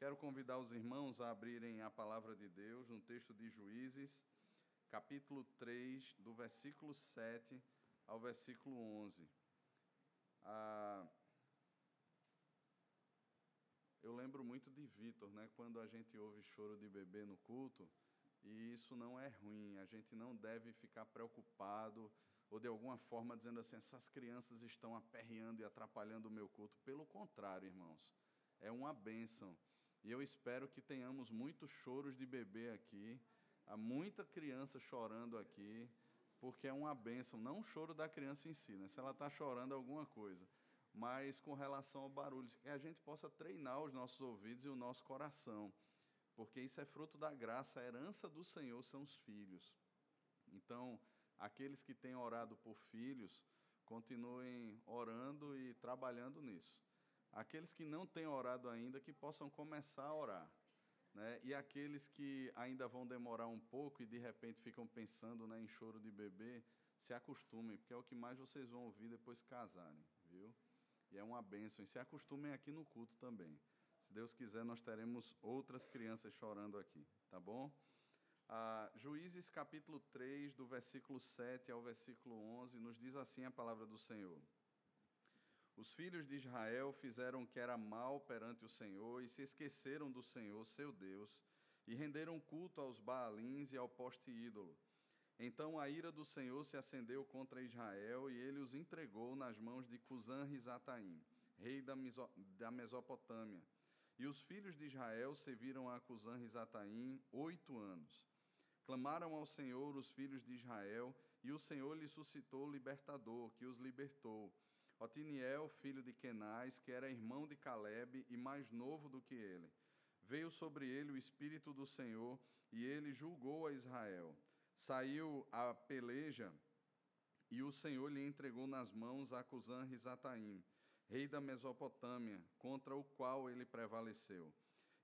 Quero convidar os irmãos a abrirem a palavra de Deus no texto de Juízes, capítulo 3, do versículo 7 ao versículo 11. Ah, eu lembro muito de Vitor, né? Quando a gente ouve choro de bebê no culto, e isso não é ruim, a gente não deve ficar preocupado ou de alguma forma dizendo assim, essas crianças estão aperreando e atrapalhando o meu culto. Pelo contrário, irmãos, é uma bênção. E eu espero que tenhamos muitos choros de bebê aqui, há muita criança chorando aqui, porque é uma bênção, não o choro da criança em si, né? se ela está chorando alguma coisa, mas com relação ao barulho, que a gente possa treinar os nossos ouvidos e o nosso coração, porque isso é fruto da graça, a herança do Senhor são os filhos. Então, aqueles que têm orado por filhos, continuem orando e trabalhando nisso aqueles que não têm orado ainda, que possam começar a orar. Né? E aqueles que ainda vão demorar um pouco e de repente ficam pensando né, em choro de bebê, se acostumem, porque é o que mais vocês vão ouvir depois casarem, viu? E é uma bênção. E se acostumem aqui no culto também. Se Deus quiser, nós teremos outras crianças chorando aqui, tá bom? Ah, Juízes capítulo 3, do versículo 7 ao versículo 11, nos diz assim a palavra do Senhor. Os filhos de Israel fizeram o que era mal perante o Senhor e se esqueceram do Senhor, seu Deus, e renderam culto aos Baalins e ao poste ídolo. Então a ira do Senhor se acendeu contra Israel e ele os entregou nas mãos de Cusã-Risataim, rei da Mesopotâmia. E os filhos de Israel serviram a Cusã-Risataim oito anos. Clamaram ao Senhor os filhos de Israel, e o Senhor lhes suscitou o libertador, que os libertou Otiniel, filho de Kenaz, que era irmão de Caleb e mais novo do que ele. Veio sobre ele o Espírito do Senhor e ele julgou a Israel. Saiu a peleja e o Senhor lhe entregou nas mãos a Cusã Risataim, rei da Mesopotâmia, contra o qual ele prevaleceu.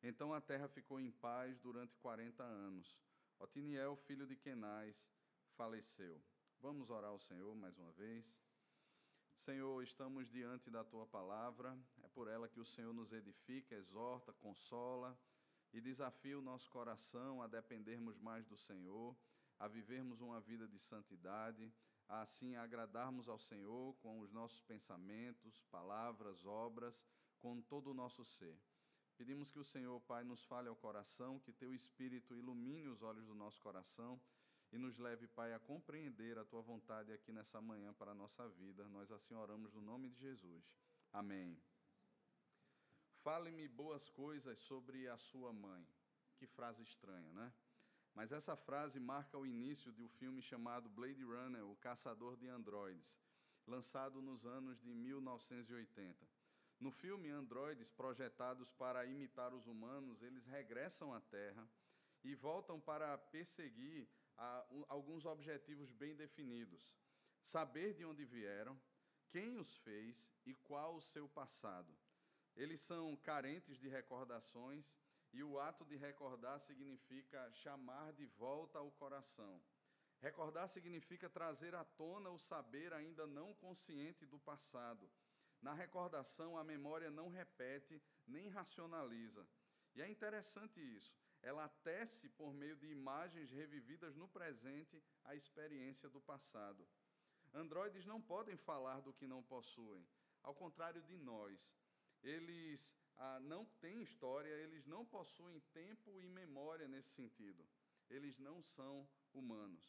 Então a terra ficou em paz durante quarenta anos. Otiniel, filho de Kenaz, faleceu. Vamos orar ao Senhor mais uma vez. Senhor, estamos diante da tua palavra, é por ela que o Senhor nos edifica, exorta, consola e desafia o nosso coração a dependermos mais do Senhor, a vivermos uma vida de santidade, a assim agradarmos ao Senhor com os nossos pensamentos, palavras, obras, com todo o nosso ser. Pedimos que o Senhor, Pai, nos fale ao coração, que teu Espírito ilumine os olhos do nosso coração e nos leve, Pai, a compreender a tua vontade aqui nessa manhã para a nossa vida. Nós assim oramos no nome de Jesus. Amém. Fale-me boas coisas sobre a sua mãe. Que frase estranha, né? Mas essa frase marca o início de um filme chamado Blade Runner, O Caçador de Androides, lançado nos anos de 1980. No filme, androides projetados para imitar os humanos, eles regressam à Terra e voltam para perseguir alguns objetivos bem definidos: saber de onde vieram, quem os fez e qual o seu passado. Eles são carentes de recordações e o ato de recordar significa chamar de volta ao coração. Recordar significa trazer à tona o saber ainda não consciente do passado. Na recordação, a memória não repete nem racionaliza. E é interessante isso ela tece por meio de imagens revividas no presente a experiência do passado. Androides não podem falar do que não possuem, ao contrário de nós. Eles ah, não têm história, eles não possuem tempo e memória nesse sentido. Eles não são humanos.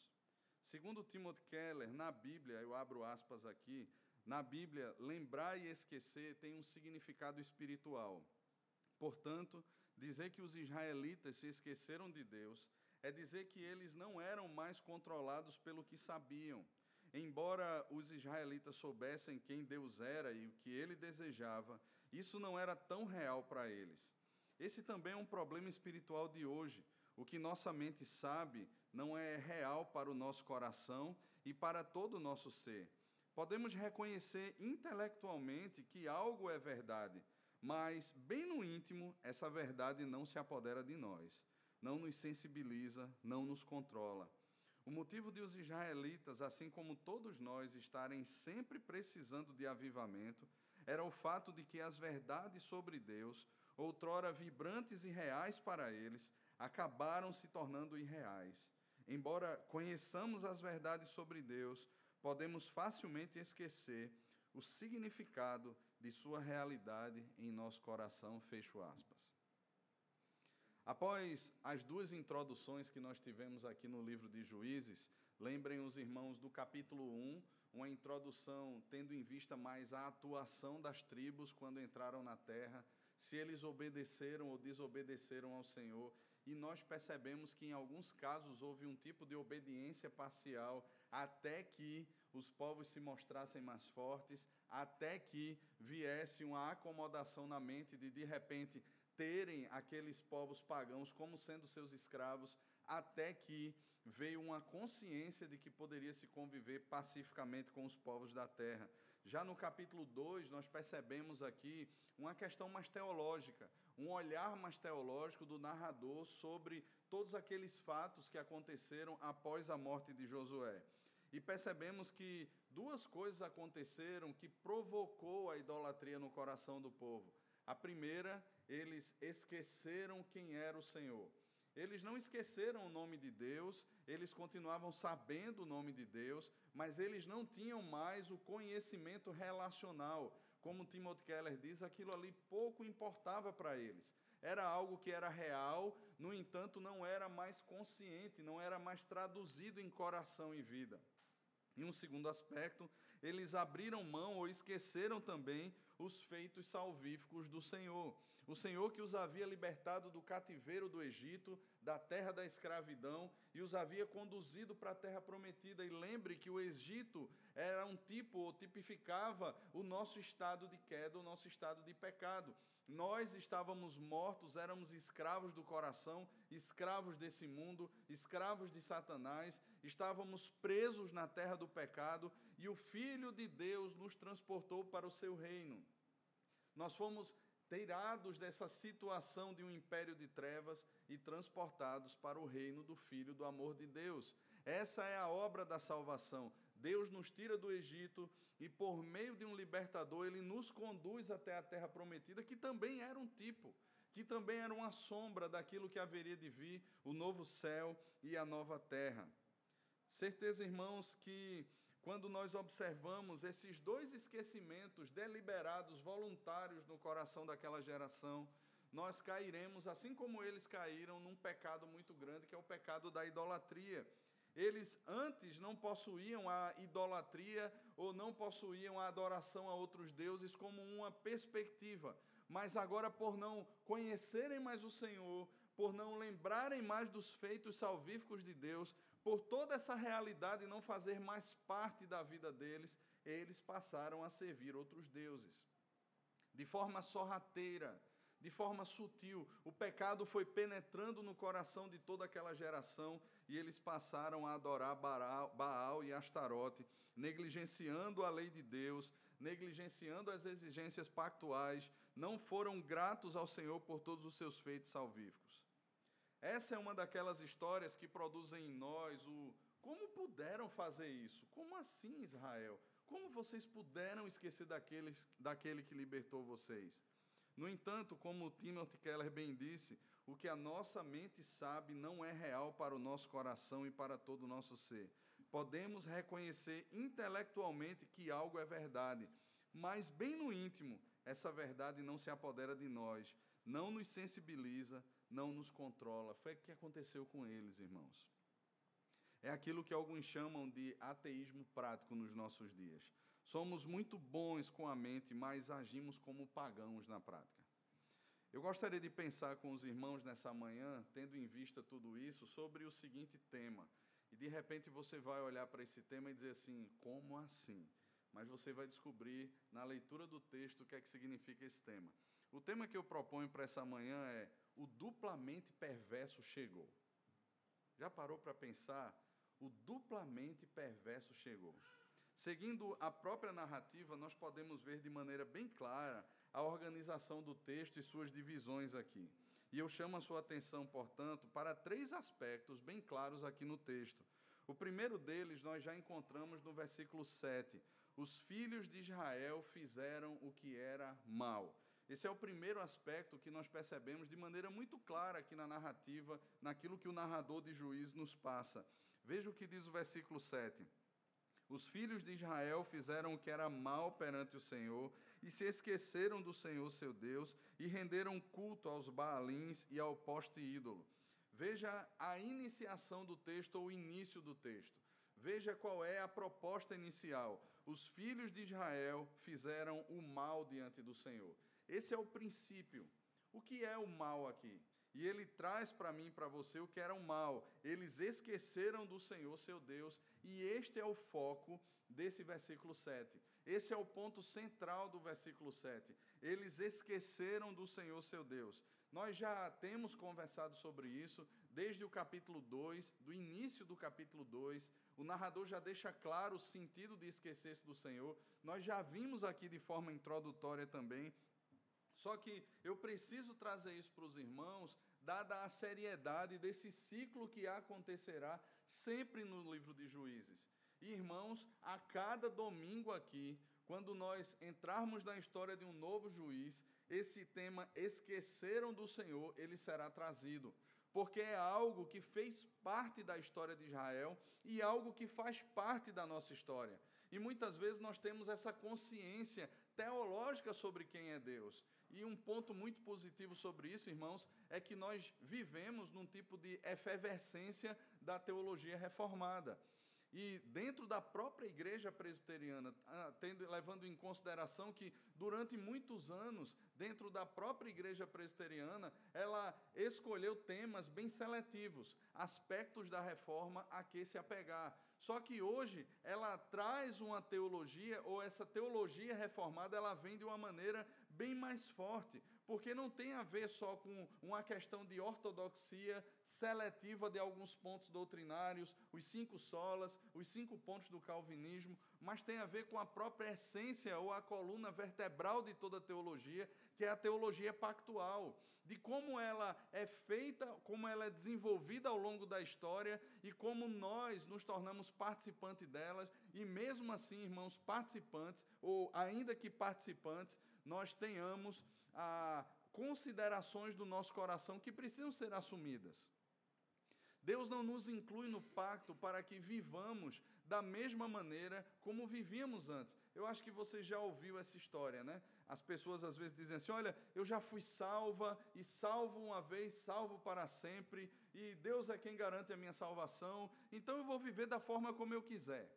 Segundo Timothy Keller, na Bíblia, eu abro aspas aqui, na Bíblia, lembrar e esquecer tem um significado espiritual. Portanto, dizer que os israelitas se esqueceram de Deus é dizer que eles não eram mais controlados pelo que sabiam. Embora os israelitas soubessem quem Deus era e o que ele desejava, isso não era tão real para eles. Esse também é um problema espiritual de hoje. O que nossa mente sabe não é real para o nosso coração e para todo o nosso ser. Podemos reconhecer intelectualmente que algo é verdade, mas, bem no íntimo, essa verdade não se apodera de nós, não nos sensibiliza, não nos controla. O motivo de os israelitas, assim como todos nós, estarem sempre precisando de avivamento, era o fato de que as verdades sobre Deus, outrora vibrantes e reais para eles, acabaram se tornando irreais. Embora conheçamos as verdades sobre Deus, podemos facilmente esquecer o significado de sua realidade em nosso coração. Fecho aspas. Após as duas introduções que nós tivemos aqui no livro de Juízes, lembrem os irmãos do capítulo 1, uma introdução tendo em vista mais a atuação das tribos quando entraram na terra, se eles obedeceram ou desobedeceram ao Senhor. E nós percebemos que em alguns casos houve um tipo de obediência parcial até que os povos se mostrassem mais fortes, até que viesse uma acomodação na mente de de repente terem aqueles povos pagãos como sendo seus escravos, até que veio uma consciência de que poderia se conviver pacificamente com os povos da terra. Já no capítulo 2, nós percebemos aqui uma questão mais teológica, um olhar mais teológico do narrador sobre todos aqueles fatos que aconteceram após a morte de Josué. E percebemos que duas coisas aconteceram que provocou a idolatria no coração do povo. A primeira, eles esqueceram quem era o Senhor. Eles não esqueceram o nome de Deus, eles continuavam sabendo o nome de Deus, mas eles não tinham mais o conhecimento relacional. Como Timothy Keller diz, aquilo ali pouco importava para eles. Era algo que era real, no entanto, não era mais consciente, não era mais traduzido em coração e vida. E um segundo aspecto, eles abriram mão ou esqueceram também os feitos salvíficos do Senhor. O Senhor que os havia libertado do cativeiro do Egito, da terra da escravidão, e os havia conduzido para a terra prometida. E lembre que o Egito era um tipo, ou tipificava o nosso estado de queda, o nosso estado de pecado. Nós estávamos mortos, éramos escravos do coração, escravos desse mundo, escravos de Satanás, estávamos presos na terra do pecado e o Filho de Deus nos transportou para o seu reino. Nós fomos tirados dessa situação de um império de trevas e transportados para o reino do Filho do amor de Deus. Essa é a obra da salvação. Deus nos tira do Egito e, por meio de um libertador, ele nos conduz até a terra prometida, que também era um tipo, que também era uma sombra daquilo que haveria de vir, o novo céu e a nova terra. Certeza, irmãos, que quando nós observamos esses dois esquecimentos deliberados, voluntários no coração daquela geração, nós cairemos, assim como eles caíram, num pecado muito grande, que é o pecado da idolatria. Eles antes não possuíam a idolatria ou não possuíam a adoração a outros deuses como uma perspectiva, mas agora, por não conhecerem mais o Senhor, por não lembrarem mais dos feitos salvíficos de Deus, por toda essa realidade não fazer mais parte da vida deles, eles passaram a servir outros deuses. De forma sorrateira, de forma sutil, o pecado foi penetrando no coração de toda aquela geração e eles passaram a adorar Baal e Astarote, negligenciando a lei de Deus, negligenciando as exigências pactuais, não foram gratos ao Senhor por todos os seus feitos salvíficos. Essa é uma daquelas histórias que produzem em nós o como puderam fazer isso? Como assim, Israel? Como vocês puderam esquecer daqueles, daquele que libertou vocês? No entanto, como Timothy Keller bem disse, o que a nossa mente sabe não é real para o nosso coração e para todo o nosso ser. Podemos reconhecer intelectualmente que algo é verdade, mas bem no íntimo, essa verdade não se apodera de nós, não nos sensibiliza, não nos controla. Foi o que aconteceu com eles, irmãos. É aquilo que alguns chamam de ateísmo prático nos nossos dias. Somos muito bons com a mente, mas agimos como pagãos na prática. Eu gostaria de pensar com os irmãos nessa manhã, tendo em vista tudo isso, sobre o seguinte tema. E de repente você vai olhar para esse tema e dizer assim: como assim? Mas você vai descobrir na leitura do texto o que é que significa esse tema. O tema que eu proponho para essa manhã é o duplamente perverso chegou. Já parou para pensar? O duplamente perverso chegou. Seguindo a própria narrativa, nós podemos ver de maneira bem clara a organização do texto e suas divisões aqui. E eu chamo a sua atenção, portanto, para três aspectos bem claros aqui no texto. O primeiro deles nós já encontramos no versículo 7. Os filhos de Israel fizeram o que era mal. Esse é o primeiro aspecto que nós percebemos de maneira muito clara aqui na narrativa, naquilo que o narrador de Juízes nos passa. Veja o que diz o versículo 7. Os filhos de Israel fizeram o que era mal perante o Senhor e se esqueceram do Senhor seu Deus e renderam culto aos Baalins e ao poste ídolo. Veja a iniciação do texto ou o início do texto. Veja qual é a proposta inicial. Os filhos de Israel fizeram o mal diante do Senhor. Esse é o princípio. O que é o mal aqui? E ele traz para mim e para você o que era o mal. Eles esqueceram do Senhor seu Deus, e este é o foco desse versículo 7. Esse é o ponto central do versículo 7. Eles esqueceram do Senhor seu Deus. Nós já temos conversado sobre isso desde o capítulo 2, do início do capítulo 2. O narrador já deixa claro o sentido de esquecer-se do Senhor. Nós já vimos aqui de forma introdutória também só que eu preciso trazer isso para os irmãos, dada a seriedade desse ciclo que acontecerá sempre no livro de Juízes. Irmãos, a cada domingo aqui, quando nós entrarmos na história de um novo juiz, esse tema esqueceram do Senhor, ele será trazido, porque é algo que fez parte da história de Israel e algo que faz parte da nossa história. E muitas vezes nós temos essa consciência teológica sobre quem é Deus. E um ponto muito positivo sobre isso, irmãos, é que nós vivemos num tipo de efervescência da teologia reformada. E dentro da própria igreja presbiteriana, ah, tendo, levando em consideração que durante muitos anos, dentro da própria igreja presbiteriana, ela escolheu temas bem seletivos, aspectos da reforma a que se apegar. Só que hoje ela traz uma teologia, ou essa teologia reformada, ela vem de uma maneira bem mais forte, porque não tem a ver só com uma questão de ortodoxia seletiva de alguns pontos doutrinários, os cinco solas, os cinco pontos do calvinismo, mas tem a ver com a própria essência ou a coluna vertebral de toda a teologia, que é a teologia pactual, de como ela é feita, como ela é desenvolvida ao longo da história e como nós nos tornamos participantes delas, e mesmo assim, irmãos, participantes, ou ainda que participantes, nós tenhamos ah, considerações do nosso coração que precisam ser assumidas. Deus não nos inclui no pacto para que vivamos da mesma maneira como vivíamos antes. Eu acho que você já ouviu essa história, né? As pessoas às vezes dizem assim: olha, eu já fui salva e salvo uma vez, salvo para sempre, e Deus é quem garante a minha salvação, então eu vou viver da forma como eu quiser.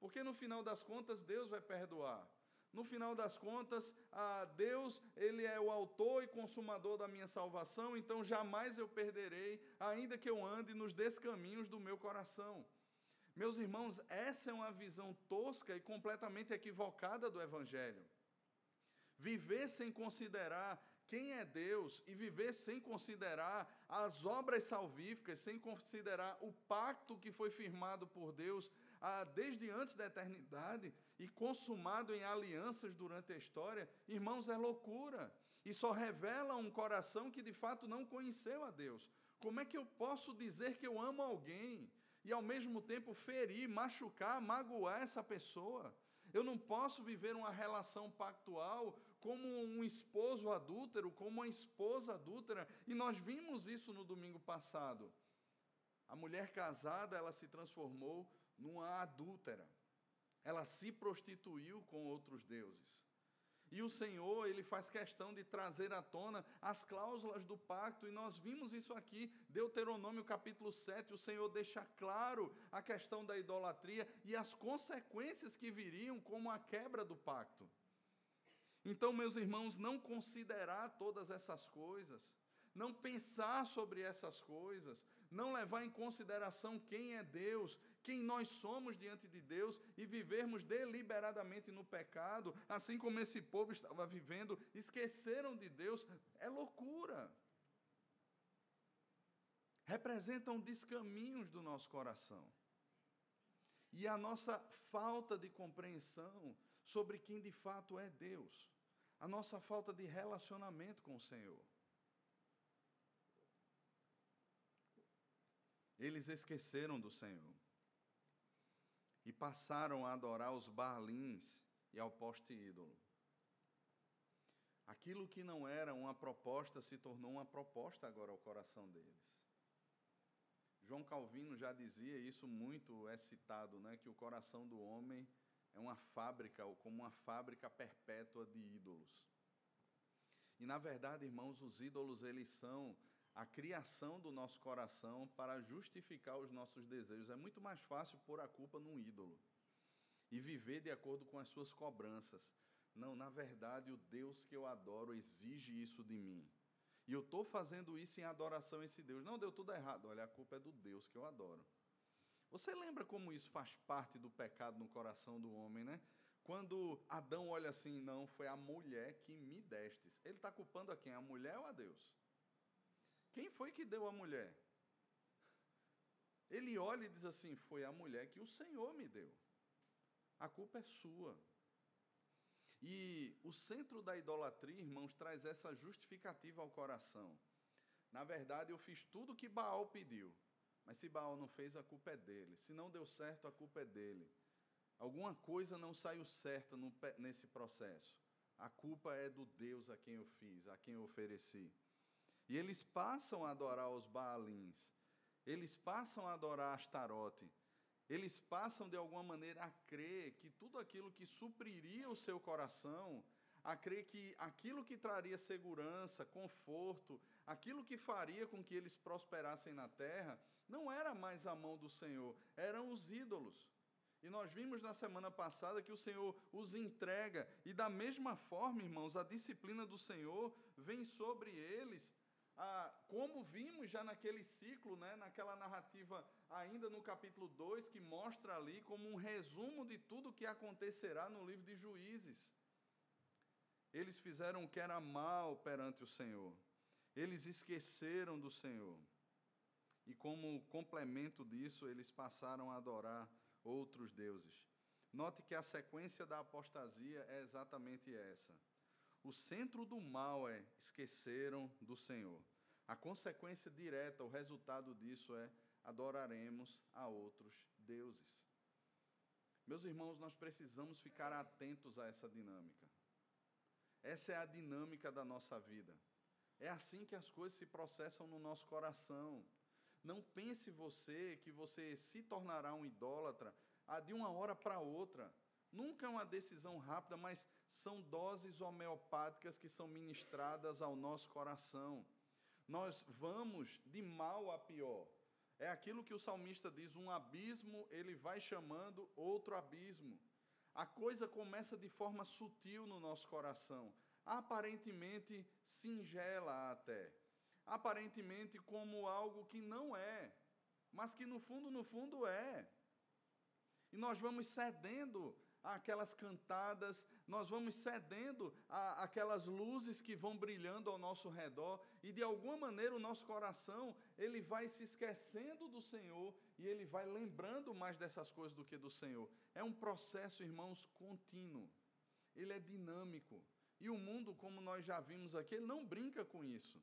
Porque no final das contas, Deus vai perdoar. No final das contas, Deus, Ele é o autor e consumador da minha salvação, então jamais eu perderei, ainda que eu ande nos descaminhos do meu coração. Meus irmãos, essa é uma visão tosca e completamente equivocada do Evangelho. Viver sem considerar quem é Deus e viver sem considerar as obras salvíficas, sem considerar o pacto que foi firmado por Deus desde antes da eternidade e consumado em alianças durante a história, irmãos, é loucura. E só revela um coração que de fato não conheceu a Deus. Como é que eu posso dizer que eu amo alguém e ao mesmo tempo ferir, machucar, magoar essa pessoa? Eu não posso viver uma relação pactual como um esposo adúltero, como uma esposa adúltera, e nós vimos isso no domingo passado. A mulher casada, ela se transformou numa adúltera. Ela se prostituiu com outros deuses. E o Senhor, ele faz questão de trazer à tona as cláusulas do pacto, e nós vimos isso aqui, Deuteronômio capítulo 7, o Senhor deixa claro a questão da idolatria e as consequências que viriam como a quebra do pacto. Então, meus irmãos, não considerar todas essas coisas, não pensar sobre essas coisas, não levar em consideração quem é Deus, quem nós somos diante de Deus e vivermos deliberadamente no pecado, assim como esse povo estava vivendo, esqueceram de Deus, é loucura. Representam descaminhos do nosso coração. E a nossa falta de compreensão sobre quem de fato é Deus, a nossa falta de relacionamento com o Senhor. Eles esqueceram do Senhor e passaram a adorar os Baalins e ao poste ídolo. Aquilo que não era uma proposta se tornou uma proposta agora ao coração deles. João Calvino já dizia isso muito é citado, né, que o coração do homem é uma fábrica ou como uma fábrica perpétua de ídolos. E na verdade, irmãos, os ídolos eles são a criação do nosso coração para justificar os nossos desejos. É muito mais fácil pôr a culpa num ídolo e viver de acordo com as suas cobranças. Não, na verdade, o Deus que eu adoro exige isso de mim. E eu estou fazendo isso em adoração a esse Deus. Não, deu tudo errado. Olha, a culpa é do Deus que eu adoro. Você lembra como isso faz parte do pecado no coração do homem, né? Quando Adão olha assim, não, foi a mulher que me destes. Ele está culpando a quem? A mulher ou a Deus? Quem foi que deu a mulher? Ele olha e diz assim: Foi a mulher que o Senhor me deu. A culpa é sua. E o centro da idolatria, irmãos, traz essa justificativa ao coração. Na verdade, eu fiz tudo o que Baal pediu. Mas se Baal não fez, a culpa é dele. Se não deu certo, a culpa é dele. Alguma coisa não saiu certa nesse processo. A culpa é do Deus a quem eu fiz, a quem eu ofereci. E eles passam a adorar os Baalins. Eles passam a adorar Astarote eles passam de alguma maneira a crer que tudo aquilo que supriria o seu coração, a crer que aquilo que traria segurança, conforto, aquilo que faria com que eles prosperassem na terra, não era mais a mão do Senhor, eram os ídolos. E nós vimos na semana passada que o Senhor os entrega, e da mesma forma, irmãos, a disciplina do Senhor vem sobre eles ah, como vimos já naquele ciclo, né, naquela narrativa ainda no capítulo 2, que mostra ali como um resumo de tudo que acontecerá no livro de Juízes. Eles fizeram o que era mal perante o Senhor. Eles esqueceram do Senhor. E como complemento disso, eles passaram a adorar outros deuses. Note que a sequência da apostasia é exatamente essa. O centro do mal é esqueceram do Senhor. A consequência direta, o resultado disso é adoraremos a outros deuses. Meus irmãos, nós precisamos ficar atentos a essa dinâmica. Essa é a dinâmica da nossa vida. É assim que as coisas se processam no nosso coração. Não pense você que você se tornará um idólatra de uma hora para outra. Nunca é uma decisão rápida, mas são doses homeopáticas que são ministradas ao nosso coração. Nós vamos de mal a pior. É aquilo que o salmista diz: um abismo, ele vai chamando outro abismo. A coisa começa de forma sutil no nosso coração, aparentemente singela até, aparentemente como algo que não é, mas que no fundo, no fundo é. E nós vamos cedendo aquelas cantadas, nós vamos cedendo a aquelas luzes que vão brilhando ao nosso redor e de alguma maneira o nosso coração, ele vai se esquecendo do Senhor e ele vai lembrando mais dessas coisas do que do Senhor. É um processo, irmãos, contínuo. Ele é dinâmico. E o mundo, como nós já vimos aqui, ele não brinca com isso.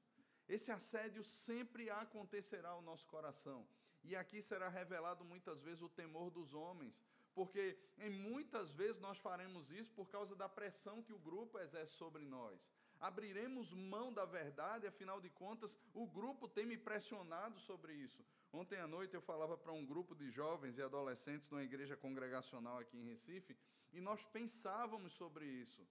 Esse assédio sempre acontecerá ao nosso coração. E aqui será revelado muitas vezes o temor dos homens, porque em muitas vezes nós faremos isso por causa da pressão que o grupo exerce sobre nós. Abriremos mão da verdade, afinal de contas, o grupo tem me pressionado sobre isso. Ontem à noite eu falava para um grupo de jovens e adolescentes numa igreja congregacional aqui em Recife, e nós pensávamos sobre isso.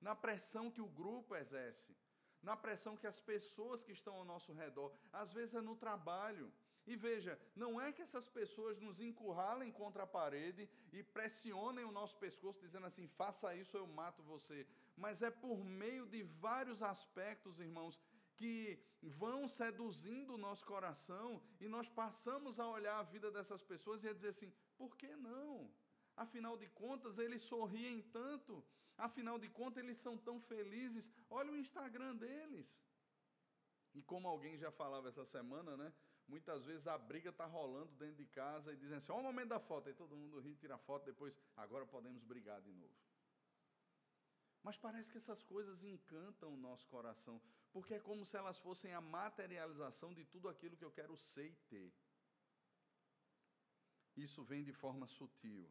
Na pressão que o grupo exerce, na pressão que as pessoas que estão ao nosso redor, às vezes é no trabalho, e veja, não é que essas pessoas nos encurralem contra a parede e pressionem o nosso pescoço, dizendo assim: faça isso, eu mato você. Mas é por meio de vários aspectos, irmãos, que vão seduzindo o nosso coração e nós passamos a olhar a vida dessas pessoas e a dizer assim: por que não? Afinal de contas, eles sorriem tanto, afinal de contas, eles são tão felizes. Olha o Instagram deles. E como alguém já falava essa semana, né? Muitas vezes a briga está rolando dentro de casa e dizem assim: ó, o momento da foto, aí todo mundo ri, tira a foto, depois, agora podemos brigar de novo. Mas parece que essas coisas encantam o nosso coração, porque é como se elas fossem a materialização de tudo aquilo que eu quero ser e ter. Isso vem de forma sutil.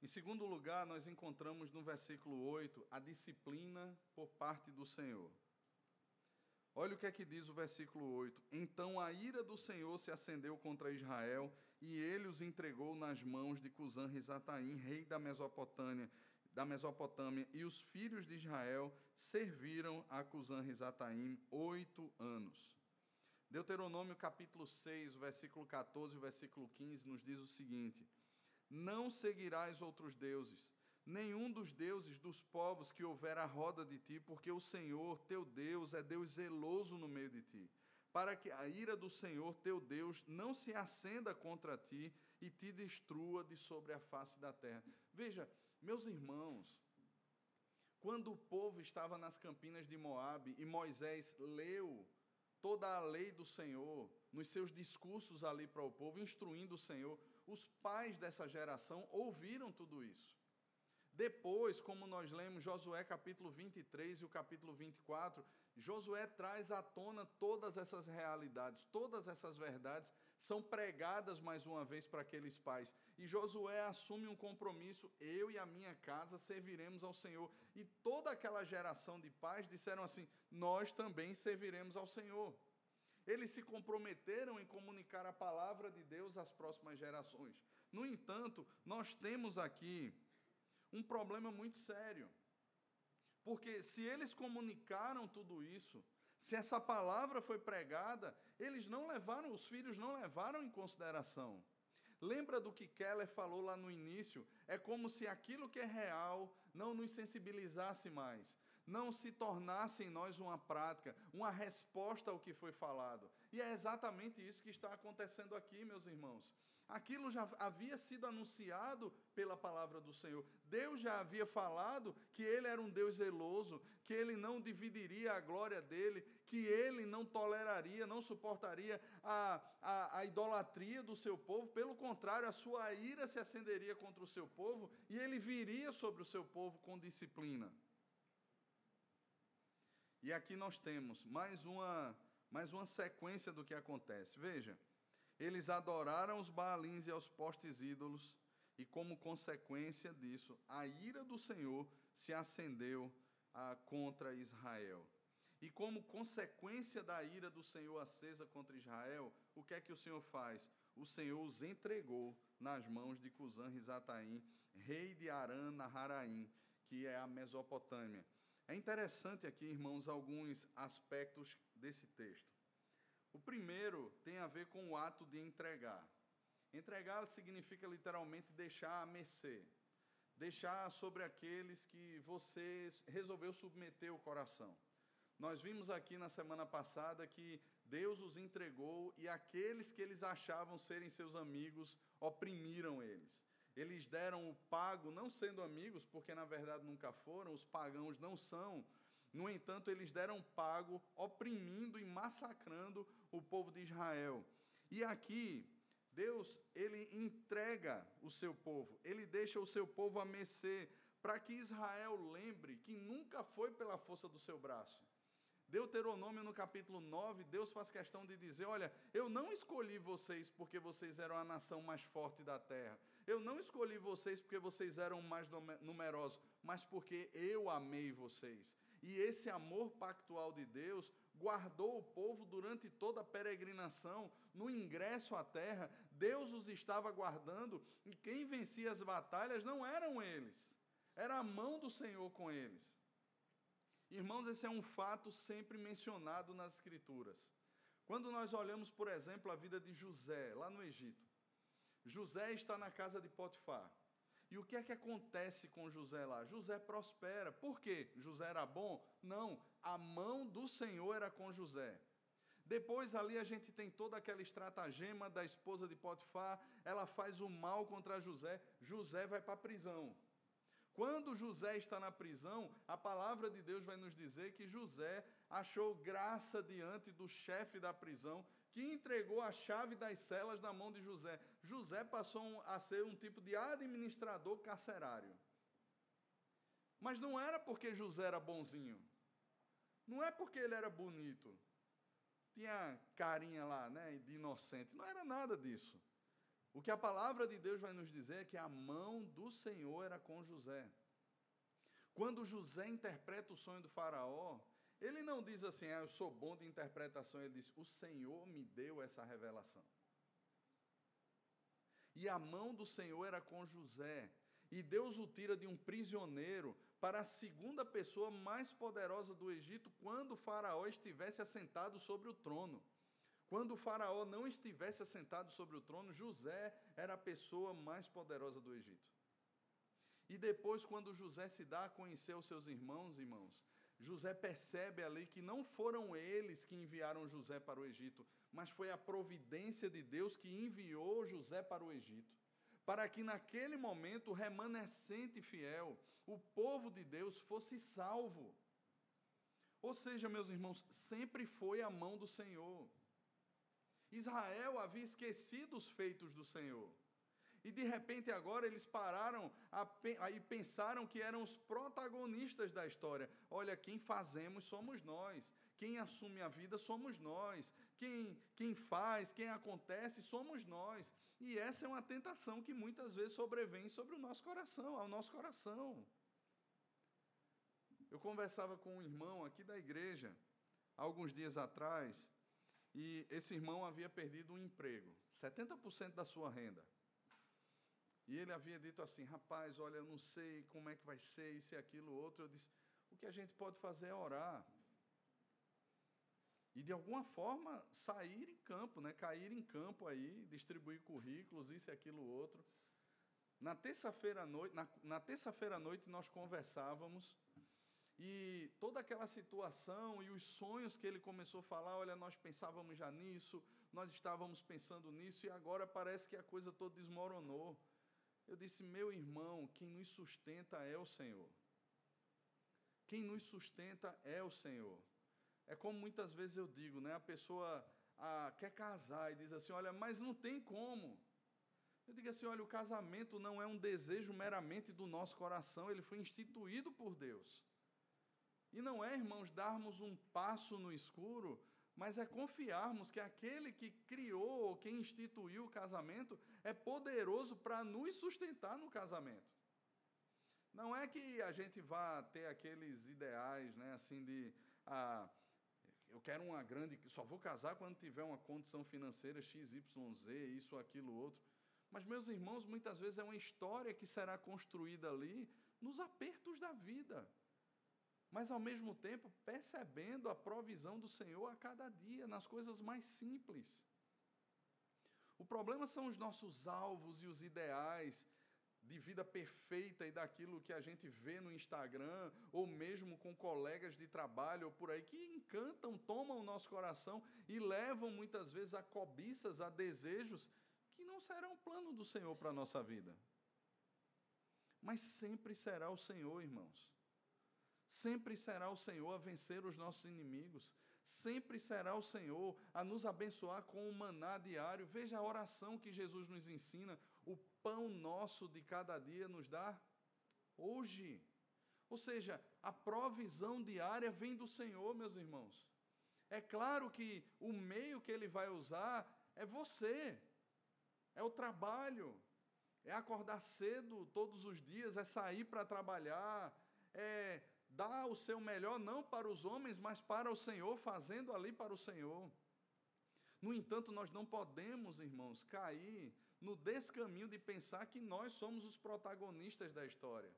Em segundo lugar, nós encontramos no versículo 8 a disciplina por parte do Senhor. Olha o que é que diz o versículo 8: Então a ira do Senhor se acendeu contra Israel, e ele os entregou nas mãos de Cusã Risataim, rei da Mesopotâmia, da Mesopotâmia, e os filhos de Israel serviram a Cusã Risataim oito anos. Deuteronômio capítulo 6, versículo 14 e versículo 15 nos diz o seguinte: Não seguirás outros deuses, nenhum dos deuses dos povos que houver à roda de ti, porque o Senhor, teu Deus, é Deus zeloso no meio de ti, para que a ira do Senhor, teu Deus, não se acenda contra ti e te destrua de sobre a face da terra. Veja, meus irmãos, quando o povo estava nas campinas de Moabe e Moisés leu toda a lei do Senhor, nos seus discursos ali para o povo, instruindo o Senhor, os pais dessa geração ouviram tudo isso. Depois, como nós lemos Josué capítulo 23 e o capítulo 24, Josué traz à tona todas essas realidades, todas essas verdades são pregadas mais uma vez para aqueles pais. E Josué assume um compromisso: eu e a minha casa serviremos ao Senhor. E toda aquela geração de pais disseram assim: nós também serviremos ao Senhor. Eles se comprometeram em comunicar a palavra de Deus às próximas gerações. No entanto, nós temos aqui um problema muito sério. Porque se eles comunicaram tudo isso, se essa palavra foi pregada, eles não levaram, os filhos não levaram em consideração. Lembra do que Keller falou lá no início? É como se aquilo que é real não nos sensibilizasse mais, não se tornasse em nós uma prática, uma resposta ao que foi falado. E é exatamente isso que está acontecendo aqui, meus irmãos. Aquilo já havia sido anunciado pela palavra do Senhor. Deus já havia falado que Ele era um Deus zeloso, que Ele não dividiria a glória dele, que Ele não toleraria, não suportaria a, a, a idolatria do seu povo. Pelo contrário, a sua ira se acenderia contra o seu povo e Ele viria sobre o seu povo com disciplina. E aqui nós temos mais uma, mais uma sequência do que acontece. Veja. Eles adoraram os Baalins e aos postes ídolos, e como consequência disso, a ira do Senhor se acendeu ah, contra Israel. E como consequência da ira do Senhor acesa contra Israel, o que é que o Senhor faz? O Senhor os entregou nas mãos de Cusã Risataim, rei de Arã Naharaim, que é a Mesopotâmia. É interessante aqui, irmãos, alguns aspectos desse texto. O primeiro tem a ver com o ato de entregar. Entregar significa literalmente deixar a mercê, deixar sobre aqueles que você resolveu submeter o coração. Nós vimos aqui na semana passada que Deus os entregou e aqueles que eles achavam serem seus amigos oprimiram eles. Eles deram o pago, não sendo amigos, porque na verdade nunca foram, os pagãos não são no entanto, eles deram pago, oprimindo e massacrando o povo de Israel. E aqui, Deus, ele entrega o seu povo, ele deixa o seu povo a mercê, para que Israel lembre que nunca foi pela força do seu braço. Deuteronômio no capítulo 9, Deus faz questão de dizer: Olha, eu não escolhi vocês porque vocês eram a nação mais forte da terra. Eu não escolhi vocês porque vocês eram mais numerosos, mas porque eu amei vocês. E esse amor pactual de Deus guardou o povo durante toda a peregrinação, no ingresso à terra. Deus os estava guardando e quem vencia as batalhas não eram eles, era a mão do Senhor com eles. Irmãos, esse é um fato sempre mencionado nas Escrituras. Quando nós olhamos, por exemplo, a vida de José, lá no Egito, José está na casa de Potifar. E o que é que acontece com José lá? José prospera. Por quê? José era bom? Não, a mão do Senhor era com José. Depois ali a gente tem toda aquela estratagema da esposa de Potifar, ela faz o mal contra José, José vai para a prisão. Quando José está na prisão, a palavra de Deus vai nos dizer que José achou graça diante do chefe da prisão que entregou a chave das celas na mão de José. José passou a ser um tipo de administrador carcerário. Mas não era porque José era bonzinho. Não é porque ele era bonito. Tinha carinha lá, né, de inocente. Não era nada disso. O que a palavra de Deus vai nos dizer é que a mão do Senhor era com José. Quando José interpreta o sonho do Faraó, ele não diz assim, ah, eu sou bom de interpretação, ele diz, o Senhor me deu essa revelação. E a mão do Senhor era com José, e Deus o tira de um prisioneiro para a segunda pessoa mais poderosa do Egito quando o Faraó estivesse assentado sobre o trono. Quando o Faraó não estivesse assentado sobre o trono, José era a pessoa mais poderosa do Egito. E depois, quando José se dá a conhecer os seus irmãos, irmãos, José percebe ali que não foram eles que enviaram José para o Egito, mas foi a providência de Deus que enviou José para o Egito. Para que naquele momento o remanescente fiel, o povo de Deus, fosse salvo. Ou seja, meus irmãos, sempre foi a mão do Senhor. Israel havia esquecido os feitos do Senhor. E de repente agora eles pararam e pensaram que eram os protagonistas da história. Olha, quem fazemos somos nós. Quem assume a vida somos nós. Quem, quem faz, quem acontece somos nós. E essa é uma tentação que muitas vezes sobrevém sobre o nosso coração, ao nosso coração. Eu conversava com um irmão aqui da igreja, alguns dias atrás, e esse irmão havia perdido um emprego, 70% da sua renda. E ele havia dito assim: rapaz, olha, eu não sei como é que vai ser isso e aquilo outro. Eu disse: o que a gente pode fazer é orar. E de alguma forma sair em campo, né? cair em campo aí, distribuir currículos, isso e aquilo outro. Na terça-feira à noite, na, na terça-feira à noite nós conversávamos e toda aquela situação e os sonhos que ele começou a falar, olha, nós pensávamos já nisso, nós estávamos pensando nisso e agora parece que a coisa toda desmoronou. Eu disse: Meu irmão, quem nos sustenta é o Senhor. Quem nos sustenta é o Senhor. É como muitas vezes eu digo, né? A pessoa quer casar e diz assim: Olha, mas não tem como. Eu digo assim: olha, o casamento não é um desejo meramente do nosso coração, ele foi instituído por Deus. E não é, irmãos, darmos um passo no escuro mas é confiarmos que aquele que criou ou instituiu o casamento é poderoso para nos sustentar no casamento. Não é que a gente vá ter aqueles ideais, né, assim de ah, eu quero uma grande, só vou casar quando tiver uma condição financeira XYZ, isso, aquilo, outro. Mas meus irmãos, muitas vezes é uma história que será construída ali nos apertos da vida mas ao mesmo tempo percebendo a provisão do Senhor a cada dia, nas coisas mais simples. O problema são os nossos alvos e os ideais de vida perfeita e daquilo que a gente vê no Instagram, ou mesmo com colegas de trabalho ou por aí, que encantam, tomam o nosso coração e levam muitas vezes a cobiças, a desejos que não serão plano do Senhor para a nossa vida. Mas sempre será o Senhor, irmãos. Sempre será o Senhor a vencer os nossos inimigos. Sempre será o Senhor a nos abençoar com o maná diário. Veja a oração que Jesus nos ensina. O pão nosso de cada dia nos dá hoje. Ou seja, a provisão diária vem do Senhor, meus irmãos. É claro que o meio que ele vai usar é você, é o trabalho, é acordar cedo todos os dias, é sair para trabalhar, é dá o seu melhor não para os homens, mas para o Senhor, fazendo ali para o Senhor. No entanto, nós não podemos, irmãos, cair no descaminho de pensar que nós somos os protagonistas da história.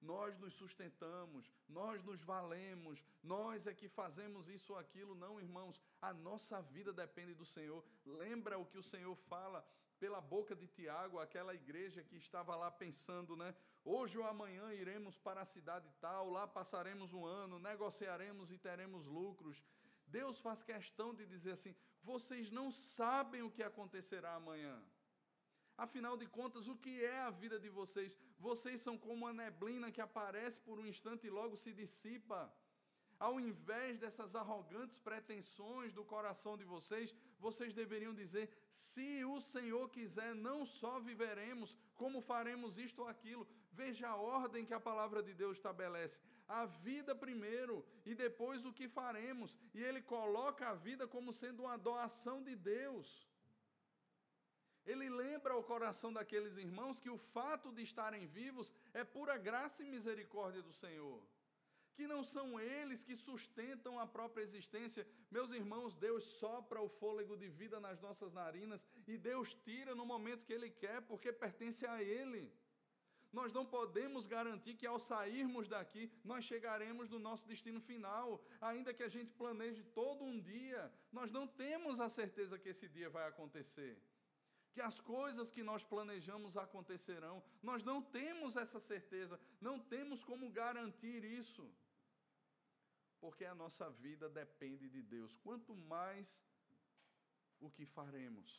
Nós nos sustentamos, nós nos valemos, nós é que fazemos isso ou aquilo. Não, irmãos, a nossa vida depende do Senhor. Lembra o que o Senhor fala pela boca de Tiago, aquela igreja que estava lá pensando, né? Hoje ou amanhã iremos para a cidade tal, lá passaremos um ano, negociaremos e teremos lucros. Deus faz questão de dizer assim: vocês não sabem o que acontecerá amanhã. Afinal de contas, o que é a vida de vocês? Vocês são como uma neblina que aparece por um instante e logo se dissipa. Ao invés dessas arrogantes pretensões do coração de vocês, vocês deveriam dizer: se o Senhor quiser, não só viveremos, como faremos isto ou aquilo. Veja a ordem que a palavra de Deus estabelece: a vida primeiro e depois o que faremos. E ele coloca a vida como sendo uma doação de Deus. Ele lembra ao coração daqueles irmãos que o fato de estarem vivos é pura graça e misericórdia do Senhor. Que não são eles que sustentam a própria existência. Meus irmãos, Deus sopra o fôlego de vida nas nossas narinas e Deus tira no momento que Ele quer, porque pertence a Ele. Nós não podemos garantir que ao sairmos daqui nós chegaremos no nosso destino final, ainda que a gente planeje todo um dia, nós não temos a certeza que esse dia vai acontecer que as coisas que nós planejamos acontecerão. Nós não temos essa certeza, não temos como garantir isso. Porque a nossa vida depende de Deus. Quanto mais o que faremos.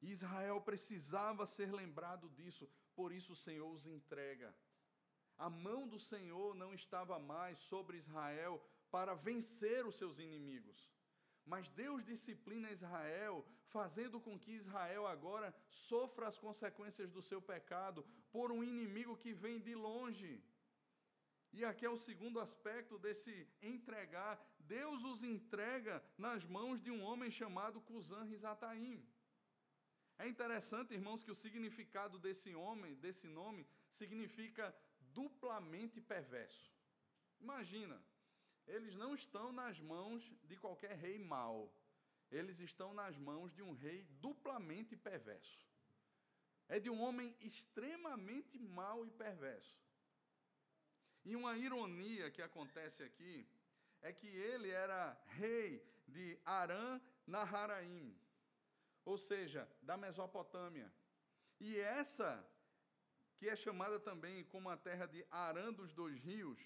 Israel precisava ser lembrado disso, por isso o Senhor os entrega. A mão do Senhor não estava mais sobre Israel para vencer os seus inimigos. Mas Deus disciplina Israel, fazendo com que Israel agora sofra as consequências do seu pecado por um inimigo que vem de longe. E aqui é o segundo aspecto desse entregar. Deus os entrega nas mãos de um homem chamado Cusã Rizataim. É interessante, irmãos, que o significado desse homem, desse nome, significa duplamente perverso. Imagina, eles não estão nas mãos de qualquer rei mau. Eles estão nas mãos de um rei duplamente perverso. É de um homem extremamente mau e perverso. E uma ironia que acontece aqui é que ele era rei de Arã Naharaim, ou seja, da Mesopotâmia. E essa, que é chamada também como a terra de Arã dos dois rios,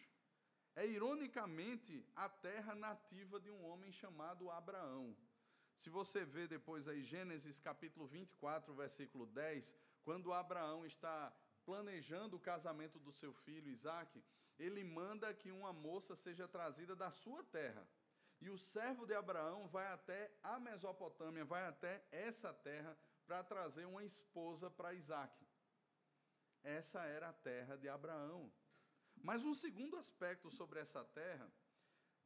é ironicamente a terra nativa de um homem chamado Abraão. Se você vê depois aí Gênesis capítulo 24, versículo 10, quando Abraão está planejando o casamento do seu filho Isaque, ele manda que uma moça seja trazida da sua terra. E o servo de Abraão vai até a Mesopotâmia, vai até essa terra para trazer uma esposa para Isaque. Essa era a terra de Abraão. Mas um segundo aspecto sobre essa terra,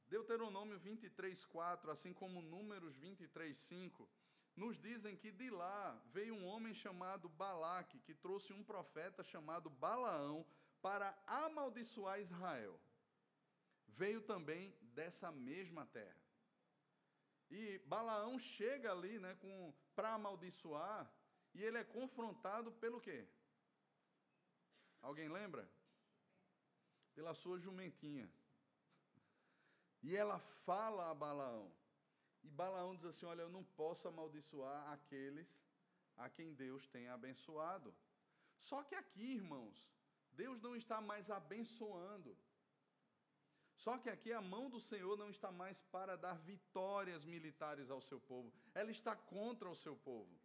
Deuteronômio 23, 4, assim como Números 23, 5, nos dizem que de lá veio um homem chamado Balaque, que trouxe um profeta chamado Balaão para amaldiçoar Israel. Veio também dessa mesma terra. E Balaão chega ali né, para amaldiçoar, e ele é confrontado pelo quê? Alguém lembra? pela sua jumentinha. E ela fala a Balaão. E Balaão diz assim: Olha, eu não posso amaldiçoar aqueles a quem Deus tem abençoado. Só que aqui, irmãos, Deus não está mais abençoando. Só que aqui a mão do Senhor não está mais para dar vitórias militares ao seu povo, ela está contra o seu povo.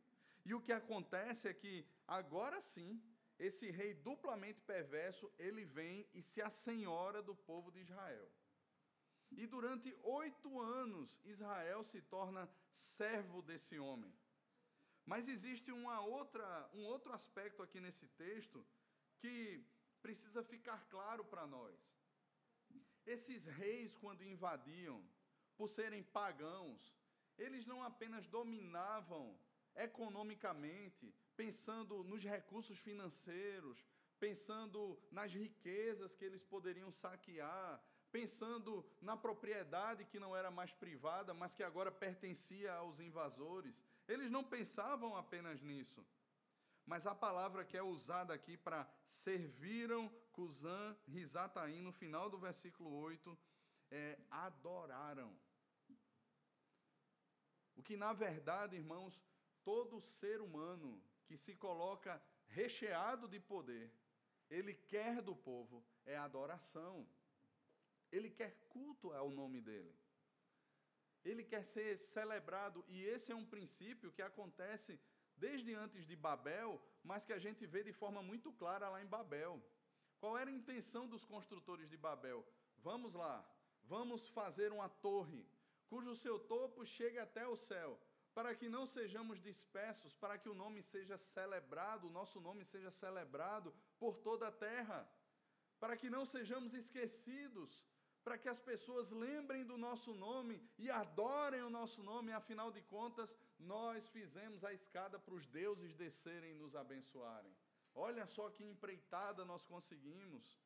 E o que acontece é que, agora sim, esse rei duplamente perverso, ele vem e se assenhora do povo de Israel. E durante oito anos, Israel se torna servo desse homem. Mas existe uma outra, um outro aspecto aqui nesse texto que precisa ficar claro para nós. Esses reis, quando invadiam, por serem pagãos, eles não apenas dominavam economicamente, pensando nos recursos financeiros, pensando nas riquezas que eles poderiam saquear, pensando na propriedade que não era mais privada, mas que agora pertencia aos invasores. Eles não pensavam apenas nisso. Mas a palavra que é usada aqui para serviram Cusã Rizataim, no final do versículo 8, é adoraram. O que, na verdade, irmãos, todo ser humano que se coloca recheado de poder, ele quer do povo é adoração. Ele quer culto ao nome dele. Ele quer ser celebrado, e esse é um princípio que acontece desde antes de Babel, mas que a gente vê de forma muito clara lá em Babel. Qual era a intenção dos construtores de Babel? Vamos lá, vamos fazer uma torre cujo seu topo chegue até o céu para que não sejamos dispersos, para que o nome seja celebrado, o nosso nome seja celebrado por toda a terra, para que não sejamos esquecidos, para que as pessoas lembrem do nosso nome e adorem o nosso nome, afinal de contas, nós fizemos a escada para os deuses descerem e nos abençoarem. Olha só que empreitada nós conseguimos.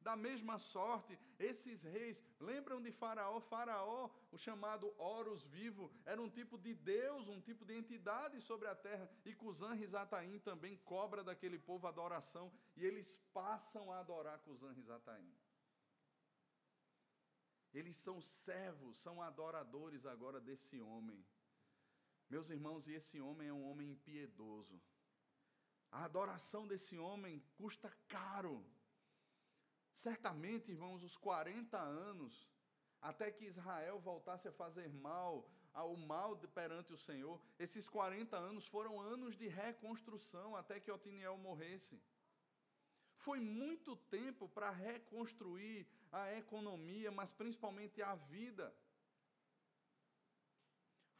Da mesma sorte, esses reis, lembram de Faraó? Faraó, o chamado Horus vivo, era um tipo de Deus, um tipo de entidade sobre a terra. E Cusã Rizataim também cobra daquele povo adoração, e eles passam a adorar Cusã Rizataim. Eles são servos, são adoradores agora desse homem. Meus irmãos, e esse homem é um homem impiedoso. A adoração desse homem custa caro. Certamente, irmãos, os 40 anos, até que Israel voltasse a fazer mal, ao mal perante o Senhor, esses 40 anos foram anos de reconstrução até que Otiniel morresse. Foi muito tempo para reconstruir a economia, mas principalmente a vida.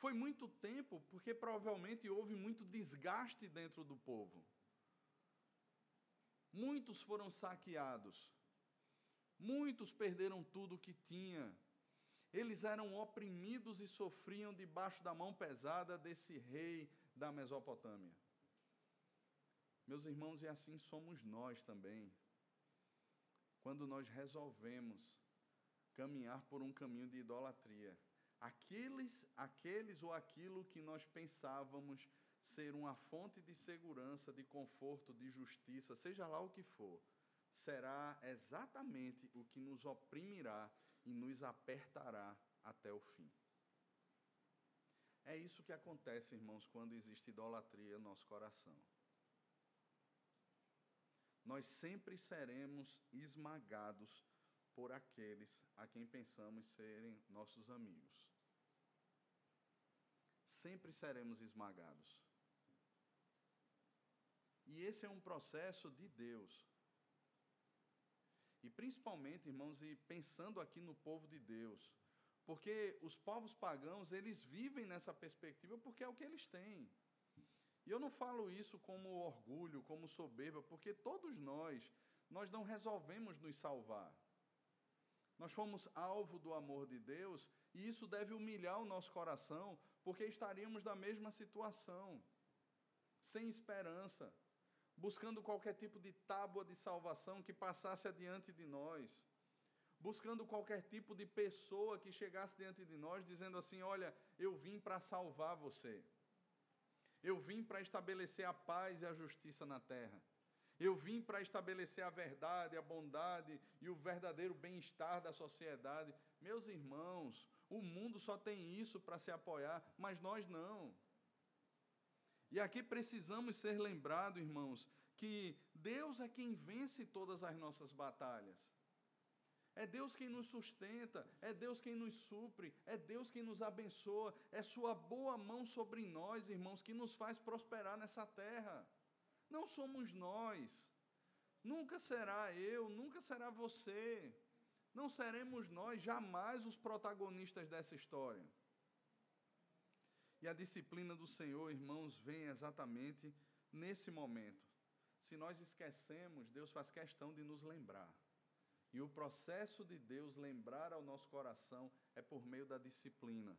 Foi muito tempo porque provavelmente houve muito desgaste dentro do povo. Muitos foram saqueados. Muitos perderam tudo o que tinha. Eles eram oprimidos e sofriam debaixo da mão pesada desse rei da Mesopotâmia. Meus irmãos, e assim somos nós também. Quando nós resolvemos caminhar por um caminho de idolatria, aqueles, aqueles ou aquilo que nós pensávamos ser uma fonte de segurança, de conforto, de justiça, seja lá o que for, será exatamente o que nos oprimirá e nos apertará até o fim. É isso que acontece, irmãos, quando existe idolatria no nosso coração nós sempre seremos esmagados por aqueles a quem pensamos serem nossos amigos. Sempre seremos esmagados. E esse é um processo de Deus. E principalmente, irmãos, e pensando aqui no povo de Deus, porque os povos pagãos, eles vivem nessa perspectiva porque é o que eles têm. E eu não falo isso como orgulho, como soberba, porque todos nós, nós não resolvemos nos salvar. Nós fomos alvo do amor de Deus e isso deve humilhar o nosso coração, porque estaríamos na mesma situação, sem esperança, buscando qualquer tipo de tábua de salvação que passasse adiante de nós, buscando qualquer tipo de pessoa que chegasse diante de nós dizendo assim: Olha, eu vim para salvar você. Eu vim para estabelecer a paz e a justiça na terra. Eu vim para estabelecer a verdade, a bondade e o verdadeiro bem-estar da sociedade. Meus irmãos, o mundo só tem isso para se apoiar, mas nós não. E aqui precisamos ser lembrados, irmãos, que Deus é quem vence todas as nossas batalhas. É Deus quem nos sustenta, é Deus quem nos supre, é Deus quem nos abençoa, é Sua boa mão sobre nós, irmãos, que nos faz prosperar nessa terra. Não somos nós, nunca será eu, nunca será você, não seremos nós jamais os protagonistas dessa história. E a disciplina do Senhor, irmãos, vem exatamente nesse momento. Se nós esquecemos, Deus faz questão de nos lembrar. E o processo de Deus lembrar ao nosso coração é por meio da disciplina.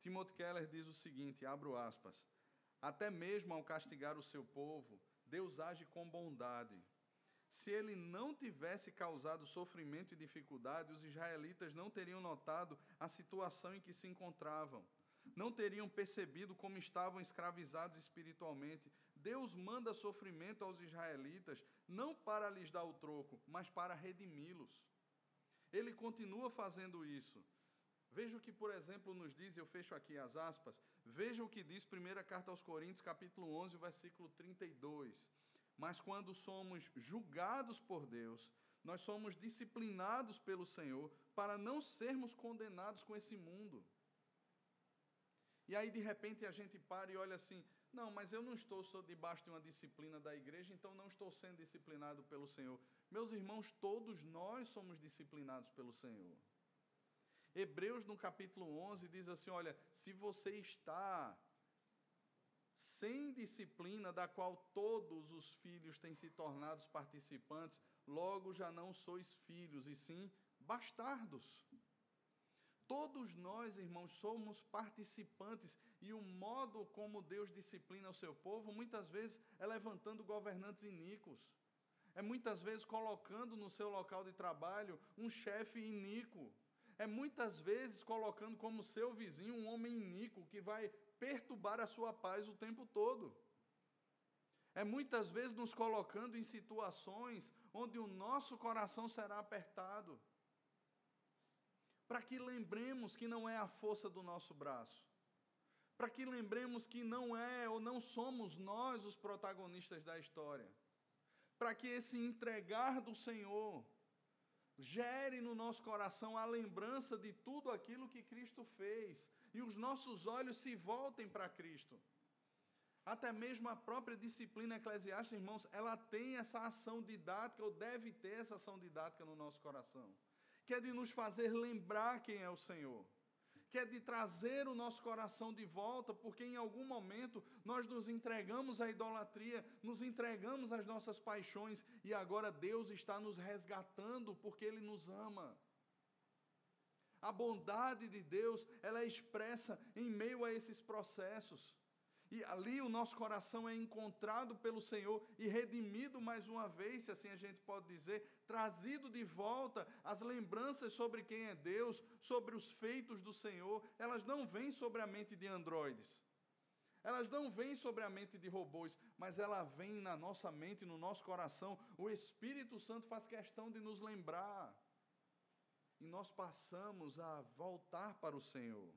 Timothy Keller diz o seguinte, abro aspas, até mesmo ao castigar o seu povo, Deus age com bondade. Se ele não tivesse causado sofrimento e dificuldade, os israelitas não teriam notado a situação em que se encontravam não teriam percebido como estavam escravizados espiritualmente. Deus manda sofrimento aos israelitas, não para lhes dar o troco, mas para redimi-los. Ele continua fazendo isso. Veja o que, por exemplo, nos diz, eu fecho aqui as aspas, veja o que diz 1 Carta aos Coríntios, capítulo 11, versículo 32. Mas quando somos julgados por Deus, nós somos disciplinados pelo Senhor para não sermos condenados com esse mundo. E aí, de repente, a gente para e olha assim: não, mas eu não estou debaixo de uma disciplina da igreja, então não estou sendo disciplinado pelo Senhor. Meus irmãos, todos nós somos disciplinados pelo Senhor. Hebreus, no capítulo 11, diz assim: olha, se você está sem disciplina, da qual todos os filhos têm se tornado participantes, logo já não sois filhos, e sim bastardos. Todos nós, irmãos, somos participantes e o modo como Deus disciplina o seu povo, muitas vezes é levantando governantes iníquos. É muitas vezes colocando no seu local de trabalho um chefe iníquo. É muitas vezes colocando como seu vizinho um homem iníquo que vai perturbar a sua paz o tempo todo. É muitas vezes nos colocando em situações onde o nosso coração será apertado para que lembremos que não é a força do nosso braço, para que lembremos que não é ou não somos nós os protagonistas da história, para que esse entregar do Senhor gere no nosso coração a lembrança de tudo aquilo que Cristo fez e os nossos olhos se voltem para Cristo. Até mesmo a própria disciplina eclesiástica, irmãos, ela tem essa ação didática, ou deve ter essa ação didática no nosso coração que é de nos fazer lembrar quem é o Senhor, que é de trazer o nosso coração de volta, porque em algum momento nós nos entregamos à idolatria, nos entregamos às nossas paixões e agora Deus está nos resgatando porque Ele nos ama. A bondade de Deus, ela é expressa em meio a esses processos. E ali o nosso coração é encontrado pelo Senhor e redimido mais uma vez, se assim a gente pode dizer, trazido de volta as lembranças sobre quem é Deus, sobre os feitos do Senhor. Elas não vêm sobre a mente de androides. Elas não vêm sobre a mente de robôs, mas ela vem na nossa mente, no nosso coração. O Espírito Santo faz questão de nos lembrar. E nós passamos a voltar para o Senhor.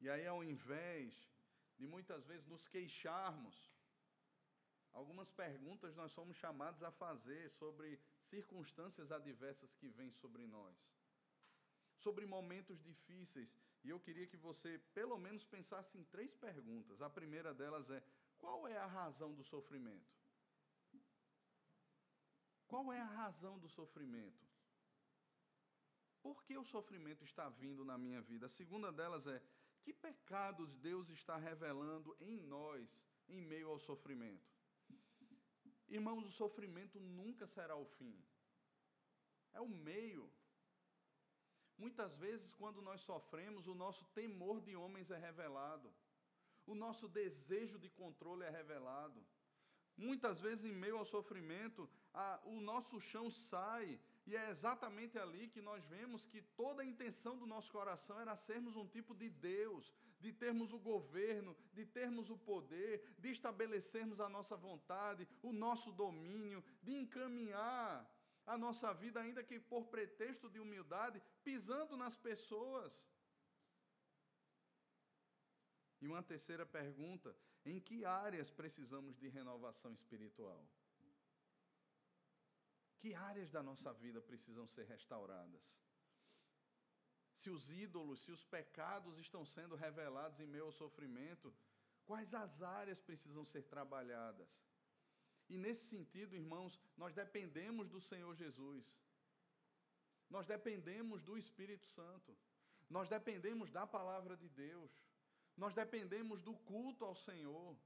E aí, ao invés de muitas vezes nos queixarmos. Algumas perguntas nós somos chamados a fazer sobre circunstâncias adversas que vêm sobre nós, sobre momentos difíceis. E eu queria que você, pelo menos, pensasse em três perguntas. A primeira delas é: qual é a razão do sofrimento? Qual é a razão do sofrimento? Por que o sofrimento está vindo na minha vida? A segunda delas é: que pecados Deus está revelando em nós em meio ao sofrimento? Irmãos, o sofrimento nunca será o fim. É o meio. Muitas vezes, quando nós sofremos, o nosso temor de homens é revelado. O nosso desejo de controle é revelado. Muitas vezes, em meio ao sofrimento, a, o nosso chão sai e é exatamente ali que nós vemos que toda a intenção do nosso coração era sermos um tipo de Deus, de termos o governo, de termos o poder, de estabelecermos a nossa vontade, o nosso domínio, de encaminhar a nossa vida, ainda que por pretexto de humildade, pisando nas pessoas. E uma terceira pergunta: em que áreas precisamos de renovação espiritual? Que áreas da nossa vida precisam ser restauradas? Se os ídolos, se os pecados estão sendo revelados em meio ao sofrimento, quais as áreas precisam ser trabalhadas? E nesse sentido, irmãos, nós dependemos do Senhor Jesus. Nós dependemos do Espírito Santo. Nós dependemos da palavra de Deus. Nós dependemos do culto ao Senhor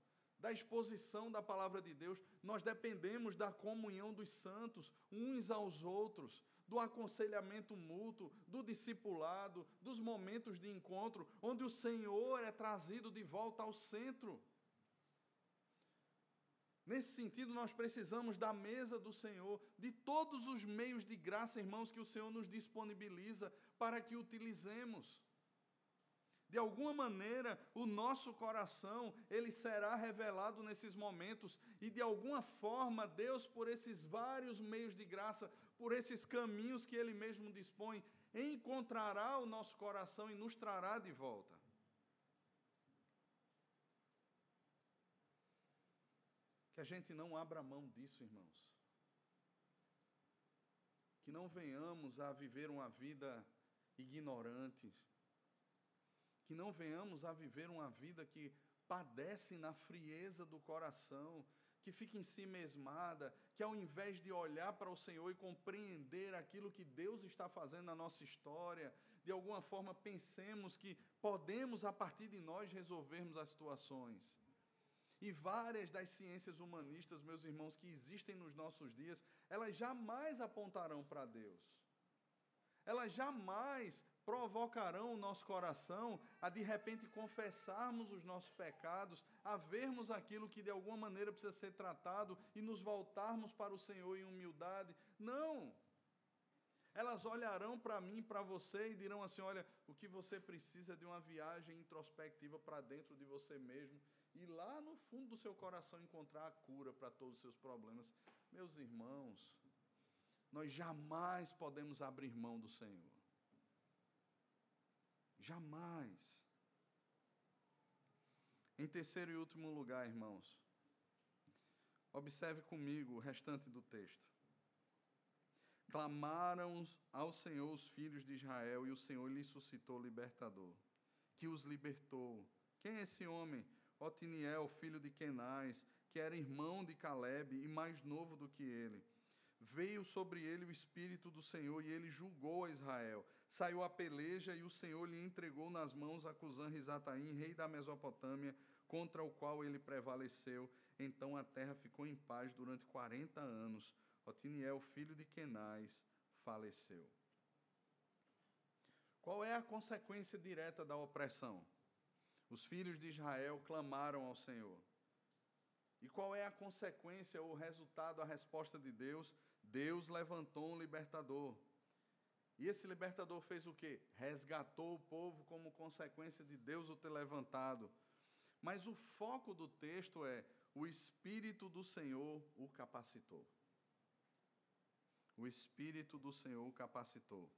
da exposição da palavra de Deus, nós dependemos da comunhão dos santos uns aos outros, do aconselhamento mútuo, do discipulado, dos momentos de encontro, onde o Senhor é trazido de volta ao centro. Nesse sentido, nós precisamos da mesa do Senhor, de todos os meios de graça, irmãos, que o Senhor nos disponibiliza para que utilizemos. De alguma maneira, o nosso coração, ele será revelado nesses momentos e de alguma forma Deus por esses vários meios de graça, por esses caminhos que ele mesmo dispõe, encontrará o nosso coração e nos trará de volta. Que a gente não abra mão disso, irmãos. Que não venhamos a viver uma vida ignorante, que não venhamos a viver uma vida que padece na frieza do coração, que fica em si mesmada, que ao invés de olhar para o Senhor e compreender aquilo que Deus está fazendo na nossa história, de alguma forma pensemos que podemos, a partir de nós, resolvermos as situações. E várias das ciências humanistas, meus irmãos, que existem nos nossos dias, elas jamais apontarão para Deus. elas jamais provocarão o nosso coração a de repente confessarmos os nossos pecados, a vermos aquilo que de alguma maneira precisa ser tratado e nos voltarmos para o Senhor em humildade. Não! Elas olharão para mim, para você e dirão assim: olha, o que você precisa é de uma viagem introspectiva para dentro de você mesmo e lá no fundo do seu coração encontrar a cura para todos os seus problemas. Meus irmãos, nós jamais podemos abrir mão do Senhor. Jamais. Em terceiro e último lugar, irmãos, observe comigo o restante do texto. Clamaram ao Senhor os filhos de Israel e o Senhor lhes suscitou libertador, que os libertou. Quem é esse homem? Otiniel, filho de Kenaz, que era irmão de Caleb e mais novo do que ele. Veio sobre ele o Espírito do Senhor e ele julgou a Israel. Saiu a peleja e o Senhor lhe entregou nas mãos a Cusã Rizataim, rei da Mesopotâmia, contra o qual ele prevaleceu. Então a terra ficou em paz durante 40 anos. Otiniel, filho de Kenaz, faleceu. Qual é a consequência direta da opressão? Os filhos de Israel clamaram ao Senhor. E qual é a consequência, o resultado, a resposta de Deus? Deus levantou um libertador. E esse libertador fez o quê? Resgatou o povo como consequência de Deus o ter levantado. Mas o foco do texto é: o Espírito do Senhor o capacitou. O Espírito do Senhor o capacitou.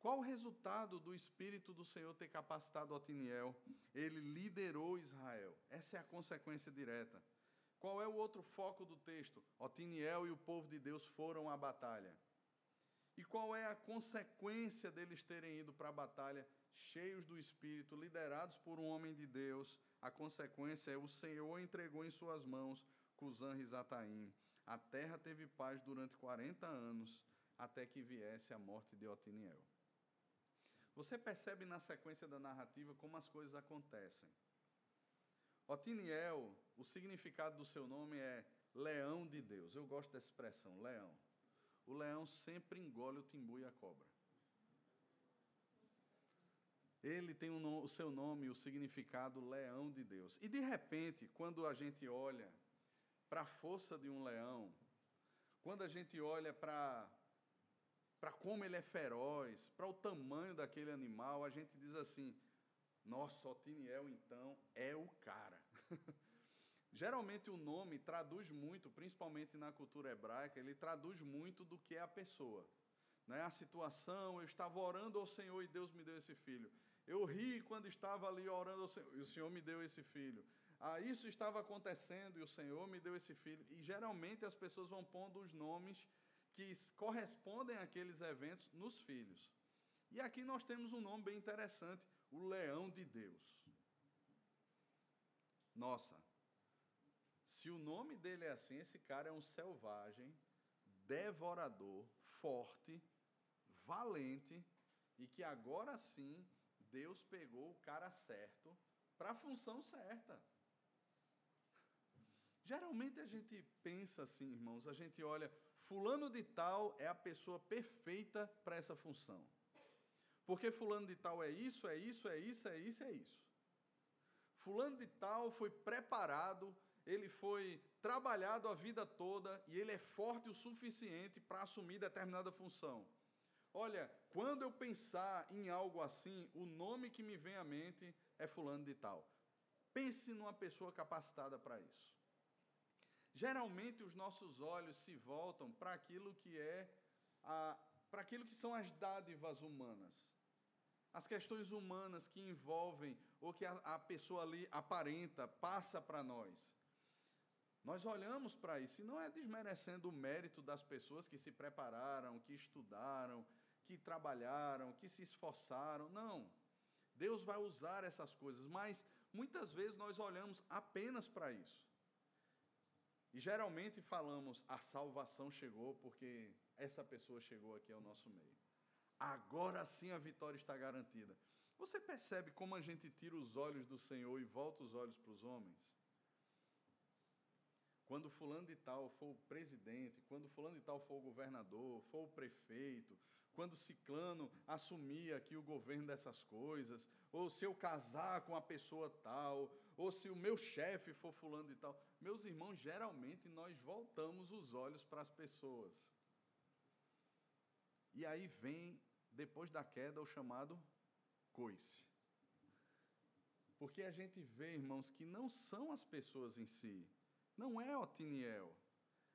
Qual o resultado do Espírito do Senhor ter capacitado Otiniel? Ele liderou Israel. Essa é a consequência direta. Qual é o outro foco do texto? Otiniel e o povo de Deus foram à batalha. E qual é a consequência deles terem ido para a batalha cheios do Espírito, liderados por um homem de Deus? A consequência é o Senhor entregou em suas mãos Cusã Rizataim. A terra teve paz durante 40 anos, até que viesse a morte de Otiniel. Você percebe na sequência da narrativa como as coisas acontecem. Otiniel, o significado do seu nome é leão de Deus. Eu gosto dessa expressão, leão. O leão sempre engole o timbu e a cobra. Ele tem o seu nome, o significado leão de Deus. E de repente, quando a gente olha para a força de um leão, quando a gente olha para para como ele é feroz, para o tamanho daquele animal, a gente diz assim: nossa, Otiniel então é o cara. Geralmente o nome traduz muito, principalmente na cultura hebraica, ele traduz muito do que é a pessoa. Né? A situação, eu estava orando ao Senhor e Deus me deu esse filho. Eu ri quando estava ali orando ao Senhor e o Senhor me deu esse filho. Ah, isso estava acontecendo e o Senhor me deu esse filho. E geralmente as pessoas vão pondo os nomes que correspondem àqueles eventos nos filhos. E aqui nós temos um nome bem interessante, o leão de Deus. Nossa, se o nome dele é assim, esse cara é um selvagem, devorador, forte, valente, e que agora sim Deus pegou o cara certo para a função certa. Geralmente a gente pensa assim, irmãos, a gente olha, fulano de tal é a pessoa perfeita para essa função. Porque fulano de tal é isso, é isso, é isso, é isso, é isso. Fulano de tal foi preparado, ele foi trabalhado a vida toda e ele é forte o suficiente para assumir determinada função. Olha, quando eu pensar em algo assim, o nome que me vem à mente é fulano de tal. Pense numa pessoa capacitada para isso. Geralmente os nossos olhos se voltam para aquilo que é para aquilo que são as dádivas humanas. As questões humanas que envolvem ou que a, a pessoa ali aparenta, passa para nós. Nós olhamos para isso e não é desmerecendo o mérito das pessoas que se prepararam, que estudaram, que trabalharam, que se esforçaram. Não. Deus vai usar essas coisas, mas muitas vezes nós olhamos apenas para isso. E geralmente falamos, a salvação chegou porque essa pessoa chegou aqui ao nosso meio. Agora sim a vitória está garantida. Você percebe como a gente tira os olhos do Senhor e volta os olhos para os homens? Quando fulano de tal for o presidente, quando fulano de tal for o governador, for o prefeito, quando Ciclano assumir aqui o governo dessas coisas, ou se eu casar com a pessoa tal, ou se o meu chefe for fulano e tal. Meus irmãos, geralmente nós voltamos os olhos para as pessoas. E aí vem, depois da queda, o chamado coice. Porque a gente vê, irmãos, que não são as pessoas em si, não é Otiniel.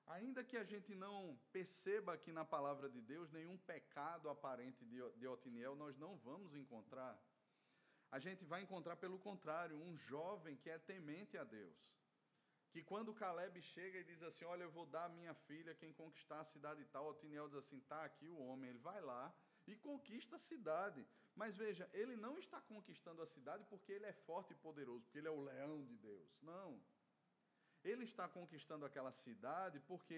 Ainda que a gente não perceba aqui na palavra de Deus nenhum pecado aparente de Otiniel, nós não vamos encontrar. A gente vai encontrar, pelo contrário, um jovem que é temente a Deus. Que quando Caleb chega e diz assim: Olha, eu vou dar a minha filha quem conquistar a cidade tal, Otiniel diz assim: Tá aqui o homem, ele vai lá e conquista a cidade. Mas veja, ele não está conquistando a cidade porque ele é forte e poderoso, porque ele é o leão de Deus. Não. Ele está conquistando aquela cidade porque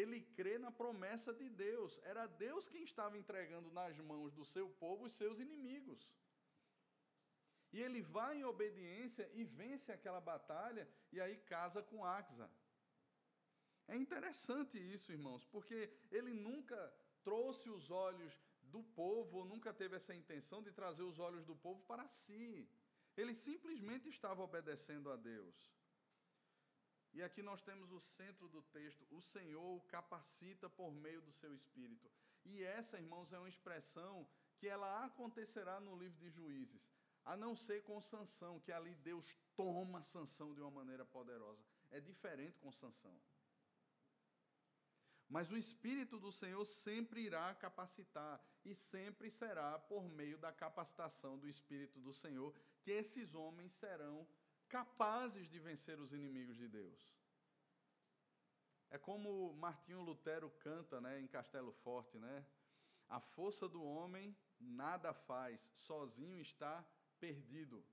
ele crê na promessa de Deus. Era Deus quem estava entregando nas mãos do seu povo os seus inimigos. E ele vai em obediência e vence aquela batalha e aí casa com Axa. É interessante isso, irmãos, porque ele nunca trouxe os olhos do povo, nunca teve essa intenção de trazer os olhos do povo para si. Ele simplesmente estava obedecendo a Deus. E aqui nós temos o centro do texto: o Senhor capacita por meio do seu espírito. E essa, irmãos, é uma expressão que ela acontecerá no livro de Juízes, a não ser com Sansão, que ali Deus toma Sansão de uma maneira poderosa. É diferente com Sansão. Mas o Espírito do Senhor sempre irá capacitar, e sempre será por meio da capacitação do Espírito do Senhor que esses homens serão capazes de vencer os inimigos de Deus. É como Martinho Lutero canta né, em Castelo Forte, né? A força do homem nada faz, sozinho está perdido.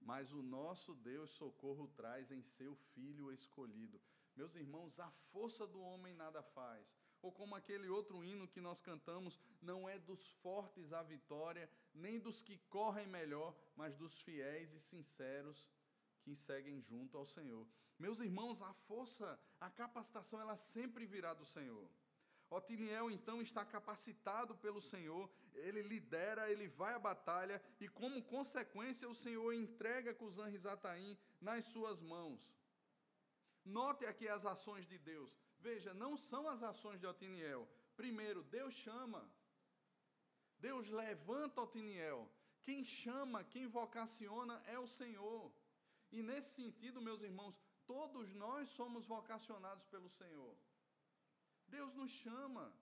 Mas o nosso Deus socorro traz em seu Filho escolhido. Meus irmãos, a força do homem nada faz. Ou como aquele outro hino que nós cantamos, não é dos fortes a vitória, nem dos que correm melhor, mas dos fiéis e sinceros que seguem junto ao Senhor. Meus irmãos, a força, a capacitação, ela sempre virá do Senhor. Otiniel então está capacitado pelo Senhor, ele lidera, ele vai à batalha e, como consequência, o Senhor entrega Cusã Rizataim nas suas mãos. Note aqui as ações de Deus. Veja, não são as ações de Otiniel. Primeiro, Deus chama. Deus levanta Otiniel. Quem chama, quem vocaciona é o Senhor. E nesse sentido, meus irmãos, todos nós somos vocacionados pelo Senhor. Deus nos chama.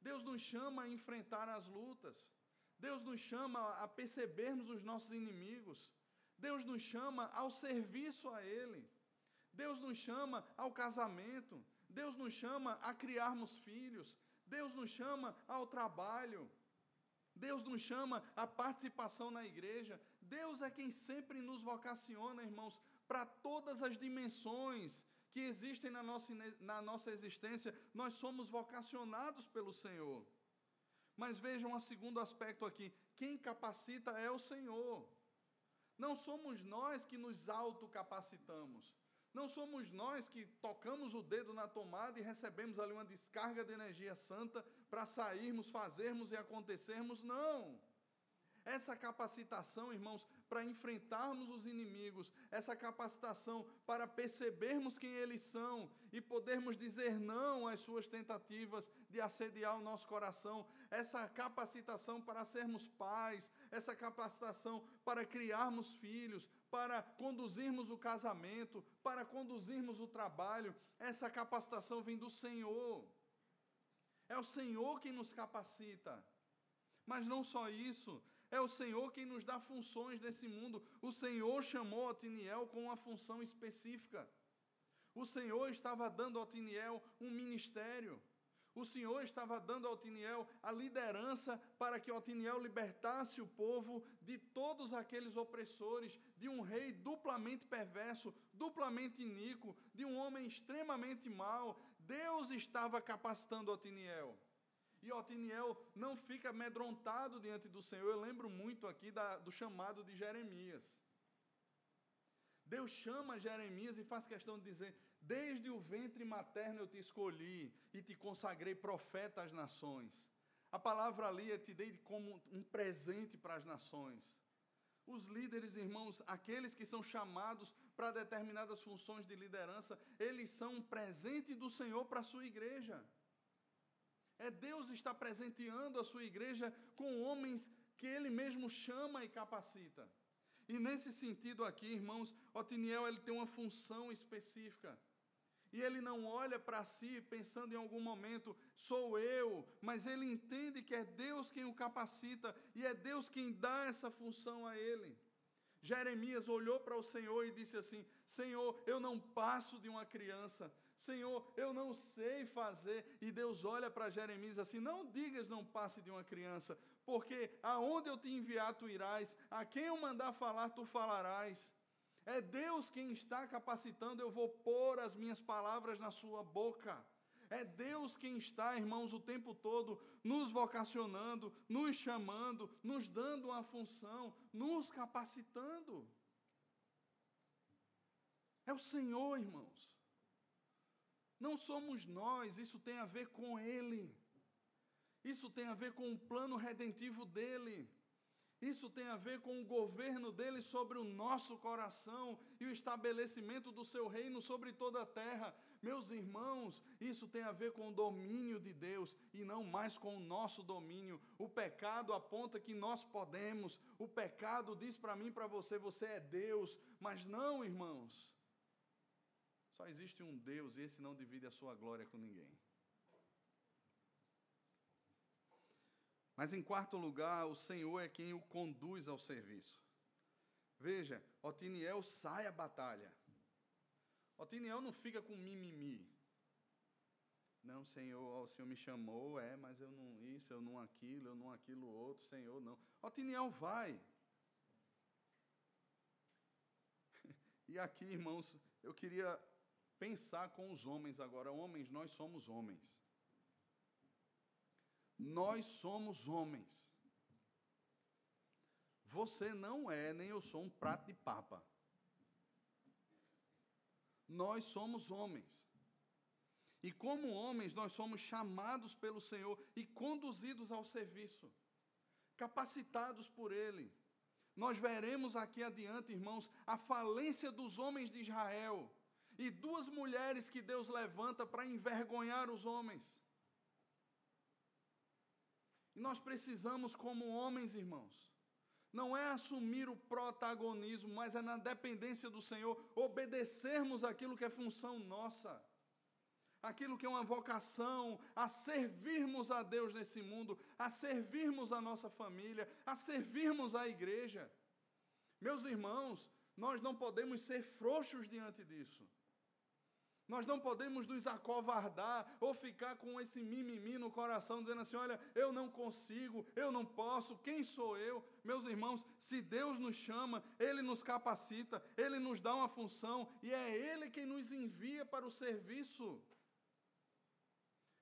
Deus nos chama a enfrentar as lutas. Deus nos chama a percebermos os nossos inimigos. Deus nos chama ao serviço a Ele. Deus nos chama ao casamento, Deus nos chama a criarmos filhos, Deus nos chama ao trabalho, Deus nos chama à participação na igreja. Deus é quem sempre nos vocaciona, irmãos, para todas as dimensões que existem na nossa, na nossa existência. Nós somos vocacionados pelo Senhor. Mas vejam um segundo aspecto aqui: quem capacita é o Senhor. Não somos nós que nos autocapacitamos. Não somos nós que tocamos o dedo na tomada e recebemos ali uma descarga de energia santa para sairmos, fazermos e acontecermos. Não. Essa capacitação, irmãos, para enfrentarmos os inimigos, essa capacitação para percebermos quem eles são e podermos dizer não às suas tentativas de assediar o nosso coração, essa capacitação para sermos pais, essa capacitação para criarmos filhos, para conduzirmos o casamento, para conduzirmos o trabalho, essa capacitação vem do Senhor. É o Senhor quem nos capacita. Mas não só isso, é o Senhor quem nos dá funções nesse mundo. O Senhor chamou Otiniel com uma função específica. O Senhor estava dando a Otiniel um ministério. O Senhor estava dando a Otiniel a liderança para que Otiniel libertasse o povo de todos aqueles opressores, de um rei duplamente perverso, duplamente iníquo, de um homem extremamente mau. Deus estava capacitando Otiniel. E Otiniel não fica amedrontado diante do Senhor. Eu lembro muito aqui da, do chamado de Jeremias. Deus chama Jeremias e faz questão de dizer: Desde o ventre materno eu te escolhi e te consagrei profeta às nações. A palavra ali é te dei como um presente para as nações. Os líderes, irmãos, aqueles que são chamados para determinadas funções de liderança, eles são um presente do Senhor para a sua igreja. É Deus está presenteando a sua igreja com homens que Ele mesmo chama e capacita. E nesse sentido aqui, irmãos, Otiniel ele tem uma função específica. E ele não olha para si pensando em algum momento, sou eu, mas ele entende que é Deus quem o capacita e é Deus quem dá essa função a ele. Jeremias olhou para o Senhor e disse assim: Senhor, eu não passo de uma criança. Senhor, eu não sei fazer. E Deus olha para Jeremias assim: Não digas, não passe de uma criança, porque aonde eu te enviar, tu irás, a quem eu mandar falar, tu falarás. É Deus quem está capacitando, eu vou pôr as minhas palavras na sua boca. É Deus quem está, irmãos, o tempo todo nos vocacionando, nos chamando, nos dando uma função, nos capacitando. É o Senhor, irmãos. Não somos nós, isso tem a ver com Ele. Isso tem a ver com o plano redentivo dele. Isso tem a ver com o governo dele sobre o nosso coração e o estabelecimento do seu reino sobre toda a terra. Meus irmãos, isso tem a ver com o domínio de Deus e não mais com o nosso domínio. O pecado aponta que nós podemos. O pecado diz para mim, para você, você é Deus. Mas não, irmãos. Só existe um Deus e esse não divide a sua glória com ninguém. Mas em quarto lugar, o Senhor é quem o conduz ao serviço. Veja, Otiniel sai à batalha. Otiniel não fica com mimimi. Não, Senhor, o Senhor me chamou, é, mas eu não isso, eu não aquilo, eu não aquilo outro, Senhor, não. Otiniel vai. E aqui, irmãos, eu queria pensar com os homens agora. Homens, nós somos homens. Nós somos homens. Você não é, nem eu sou um prato de papa. Nós somos homens. E como homens, nós somos chamados pelo Senhor e conduzidos ao serviço, capacitados por Ele. Nós veremos aqui adiante, irmãos, a falência dos homens de Israel e duas mulheres que Deus levanta para envergonhar os homens. E nós precisamos, como homens, irmãos, não é assumir o protagonismo, mas é na dependência do Senhor, obedecermos aquilo que é função nossa, aquilo que é uma vocação, a servirmos a Deus nesse mundo, a servirmos a nossa família, a servirmos a igreja. Meus irmãos, nós não podemos ser frouxos diante disso. Nós não podemos nos acovardar ou ficar com esse mimimi no coração, dizendo assim: olha, eu não consigo, eu não posso, quem sou eu? Meus irmãos, se Deus nos chama, Ele nos capacita, Ele nos dá uma função e é Ele quem nos envia para o serviço.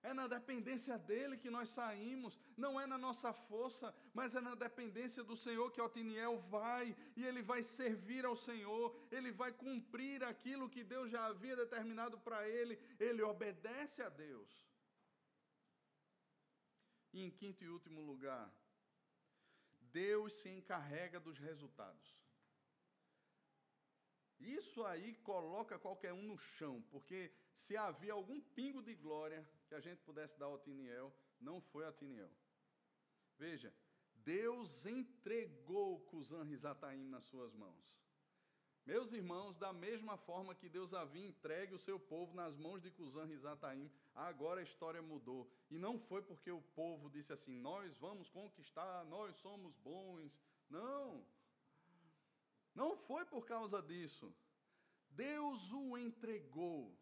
É na dependência dele que nós saímos, não é na nossa força, mas é na dependência do Senhor que Otiniel vai, e ele vai servir ao Senhor, ele vai cumprir aquilo que Deus já havia determinado para ele, ele obedece a Deus. E em quinto e último lugar, Deus se encarrega dos resultados. Isso aí coloca qualquer um no chão, porque se havia algum pingo de glória que a gente pudesse dar ao Otiniel, não foi a Otiniel. Veja, Deus entregou Cusã Rizataim nas suas mãos. Meus irmãos, da mesma forma que Deus havia entregue o seu povo nas mãos de Cusã Rizataim, agora a história mudou. E não foi porque o povo disse assim: nós vamos conquistar, nós somos bons. Não. Não foi por causa disso. Deus o entregou.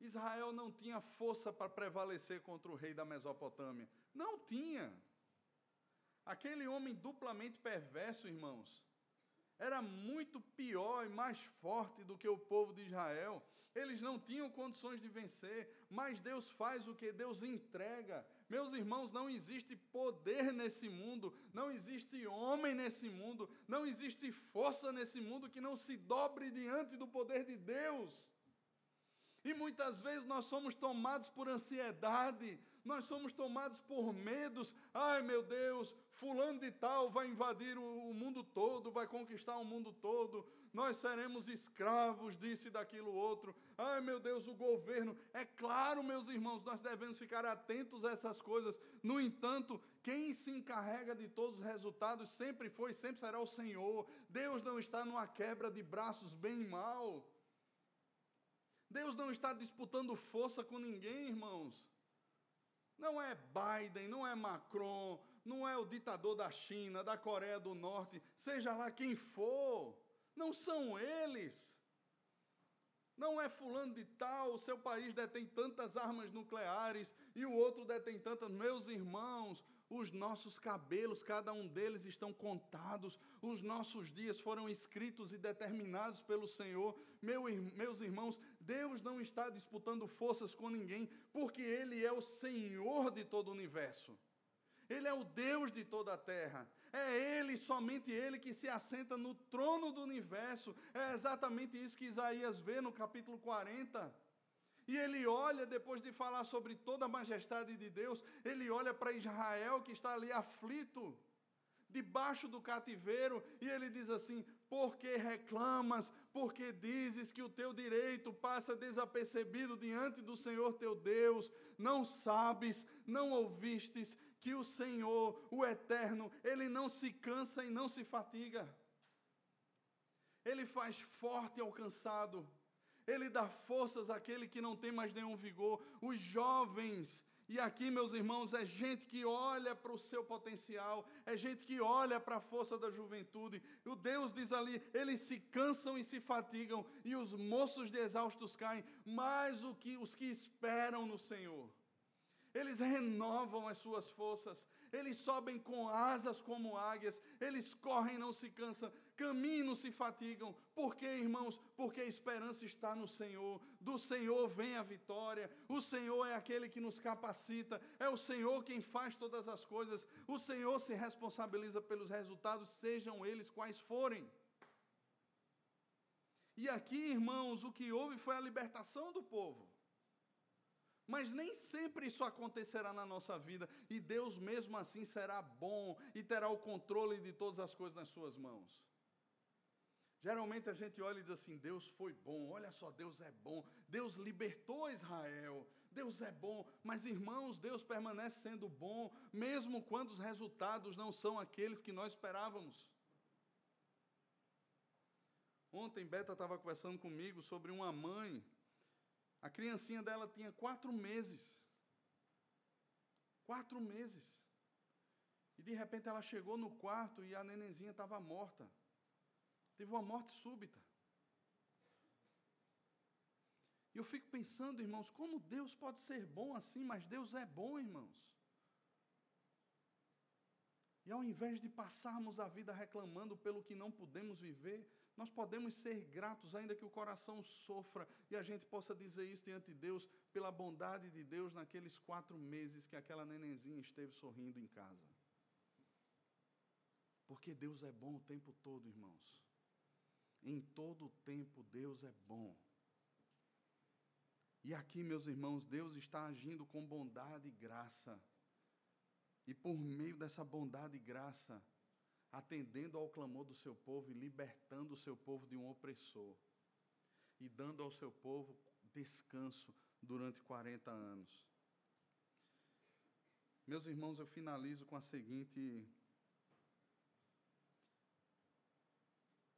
Israel não tinha força para prevalecer contra o rei da Mesopotâmia. Não tinha. Aquele homem duplamente perverso, irmãos, era muito pior e mais forte do que o povo de Israel. Eles não tinham condições de vencer, mas Deus faz o que Deus entrega. Meus irmãos, não existe poder nesse mundo, não existe homem nesse mundo, não existe força nesse mundo que não se dobre diante do poder de Deus. E muitas vezes nós somos tomados por ansiedade, nós somos tomados por medos. Ai meu Deus, fulano de tal vai invadir o, mundo todo, vai conquistar o mundo todo. Nós seremos escravos disso e daquilo outro. Ai meu Deus, o governo. É claro, meus irmãos, nós devemos ficar atentos a essas coisas. No entanto, quem se encarrega de todos os resultados sempre foi, sempre será o Senhor. Deus não está numa quebra de braços bem e mal. Deus não está disputando força com ninguém, irmãos. Não é Biden, não é Macron, não é o ditador da China, da Coreia do Norte, seja lá quem for, não são eles. Não é fulano de tal, o seu país detém tantas armas nucleares e o outro detém tantas. Meus irmãos, os nossos cabelos, cada um deles estão contados, os nossos dias foram escritos e determinados pelo Senhor. Meu, meus irmãos, Deus não está disputando forças com ninguém, porque Ele é o Senhor de todo o universo. Ele é o Deus de toda a terra. É Ele, somente Ele, que se assenta no trono do universo. É exatamente isso que Isaías vê no capítulo 40. E ele olha, depois de falar sobre toda a majestade de Deus, ele olha para Israel que está ali aflito, debaixo do cativeiro, e ele diz assim: Por que reclamas? Por que dizes que o teu direito passa desapercebido diante do Senhor teu Deus? Não sabes, não ouvistes que o Senhor, o Eterno, ele não se cansa e não se fatiga. Ele faz forte ao cansado ele dá forças àquele que não tem mais nenhum vigor. Os jovens, e aqui, meus irmãos, é gente que olha para o seu potencial, é gente que olha para a força da juventude. O Deus diz ali: eles se cansam e se fatigam, e os moços de exaustos caem, mais o que os que esperam no Senhor. Eles renovam as suas forças, eles sobem com asas como águias, eles correm e não se cansam, caminham não se fatigam. Por quê, irmãos? Porque a esperança está no Senhor. Do Senhor vem a vitória. O Senhor é aquele que nos capacita. É o Senhor quem faz todas as coisas. O Senhor se responsabiliza pelos resultados, sejam eles quais forem. E aqui, irmãos, o que houve foi a libertação do povo. Mas nem sempre isso acontecerá na nossa vida, e Deus mesmo assim será bom e terá o controle de todas as coisas nas suas mãos. Geralmente a gente olha e diz assim: Deus foi bom, olha só, Deus é bom, Deus libertou Israel, Deus é bom, mas irmãos, Deus permanece sendo bom, mesmo quando os resultados não são aqueles que nós esperávamos. Ontem Beta estava conversando comigo sobre uma mãe a criancinha dela tinha quatro meses. Quatro meses. E de repente ela chegou no quarto e a nenenzinha estava morta. Teve uma morte súbita. E eu fico pensando, irmãos, como Deus pode ser bom assim, mas Deus é bom, irmãos. E ao invés de passarmos a vida reclamando pelo que não podemos viver, nós podemos ser gratos, ainda que o coração sofra, e a gente possa dizer isso diante de Deus, pela bondade de Deus naqueles quatro meses que aquela nenenzinha esteve sorrindo em casa. Porque Deus é bom o tempo todo, irmãos. Em todo o tempo, Deus é bom. E aqui, meus irmãos, Deus está agindo com bondade e graça. E por meio dessa bondade e graça, atendendo ao clamor do seu povo e libertando o seu povo de um opressor, e dando ao seu povo descanso durante 40 anos. Meus irmãos, eu finalizo com a seguinte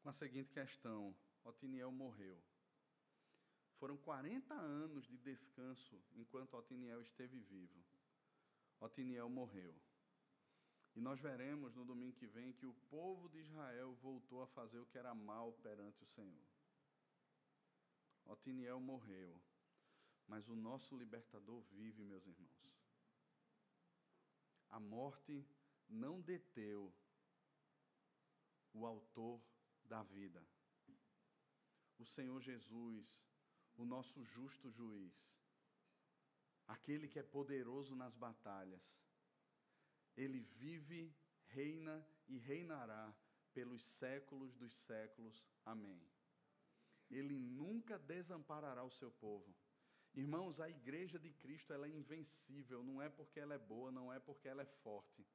com a seguinte questão. Otiniel morreu. Foram 40 anos de descanso enquanto Otiniel esteve vivo. Otiniel morreu. E nós veremos no domingo que vem que o povo de Israel voltou a fazer o que era mal perante o Senhor. Otiniel morreu, mas o nosso libertador vive, meus irmãos. A morte não deteu o autor da vida. O Senhor Jesus, o nosso justo juiz, aquele que é poderoso nas batalhas, ele vive, reina e reinará pelos séculos dos séculos. Amém. Ele nunca desamparará o seu povo. Irmãos, a igreja de Cristo ela é invencível, não é porque ela é boa, não é porque ela é forte,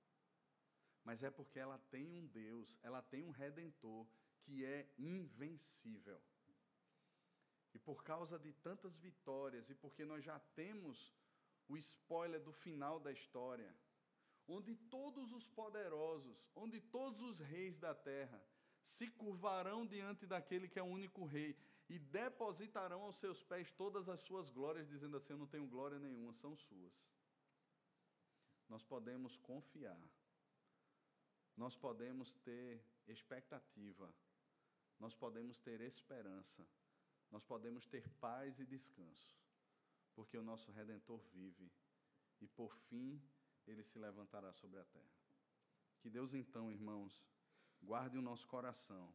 mas é porque ela tem um Deus, ela tem um redentor que é invencível. E por causa de tantas vitórias e porque nós já temos o spoiler do final da história, onde todos os poderosos, onde todos os reis da terra se curvarão diante daquele que é o único rei e depositarão aos seus pés todas as suas glórias, dizendo assim: Eu não tenho glória nenhuma, são suas. Nós podemos confiar, nós podemos ter expectativa, nós podemos ter esperança, nós podemos ter paz e descanso, porque o nosso Redentor vive e por fim ele se levantará sobre a terra. Que Deus então, irmãos, guarde o nosso coração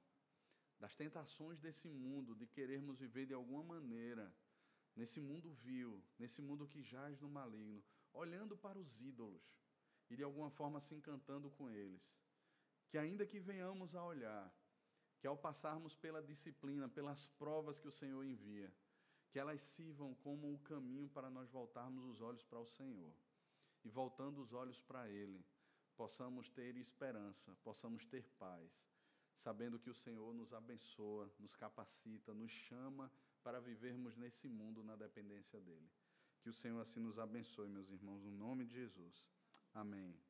das tentações desse mundo, de querermos viver de alguma maneira nesse mundo vil, nesse mundo que jaz no maligno, olhando para os ídolos e de alguma forma se encantando com eles. Que ainda que venhamos a olhar, que ao passarmos pela disciplina, pelas provas que o Senhor envia, que elas sirvam como o caminho para nós voltarmos os olhos para o Senhor. E voltando os olhos para Ele, possamos ter esperança, possamos ter paz, sabendo que o Senhor nos abençoa, nos capacita, nos chama para vivermos nesse mundo na dependência dEle. Que o Senhor assim nos abençoe, meus irmãos, no nome de Jesus. Amém.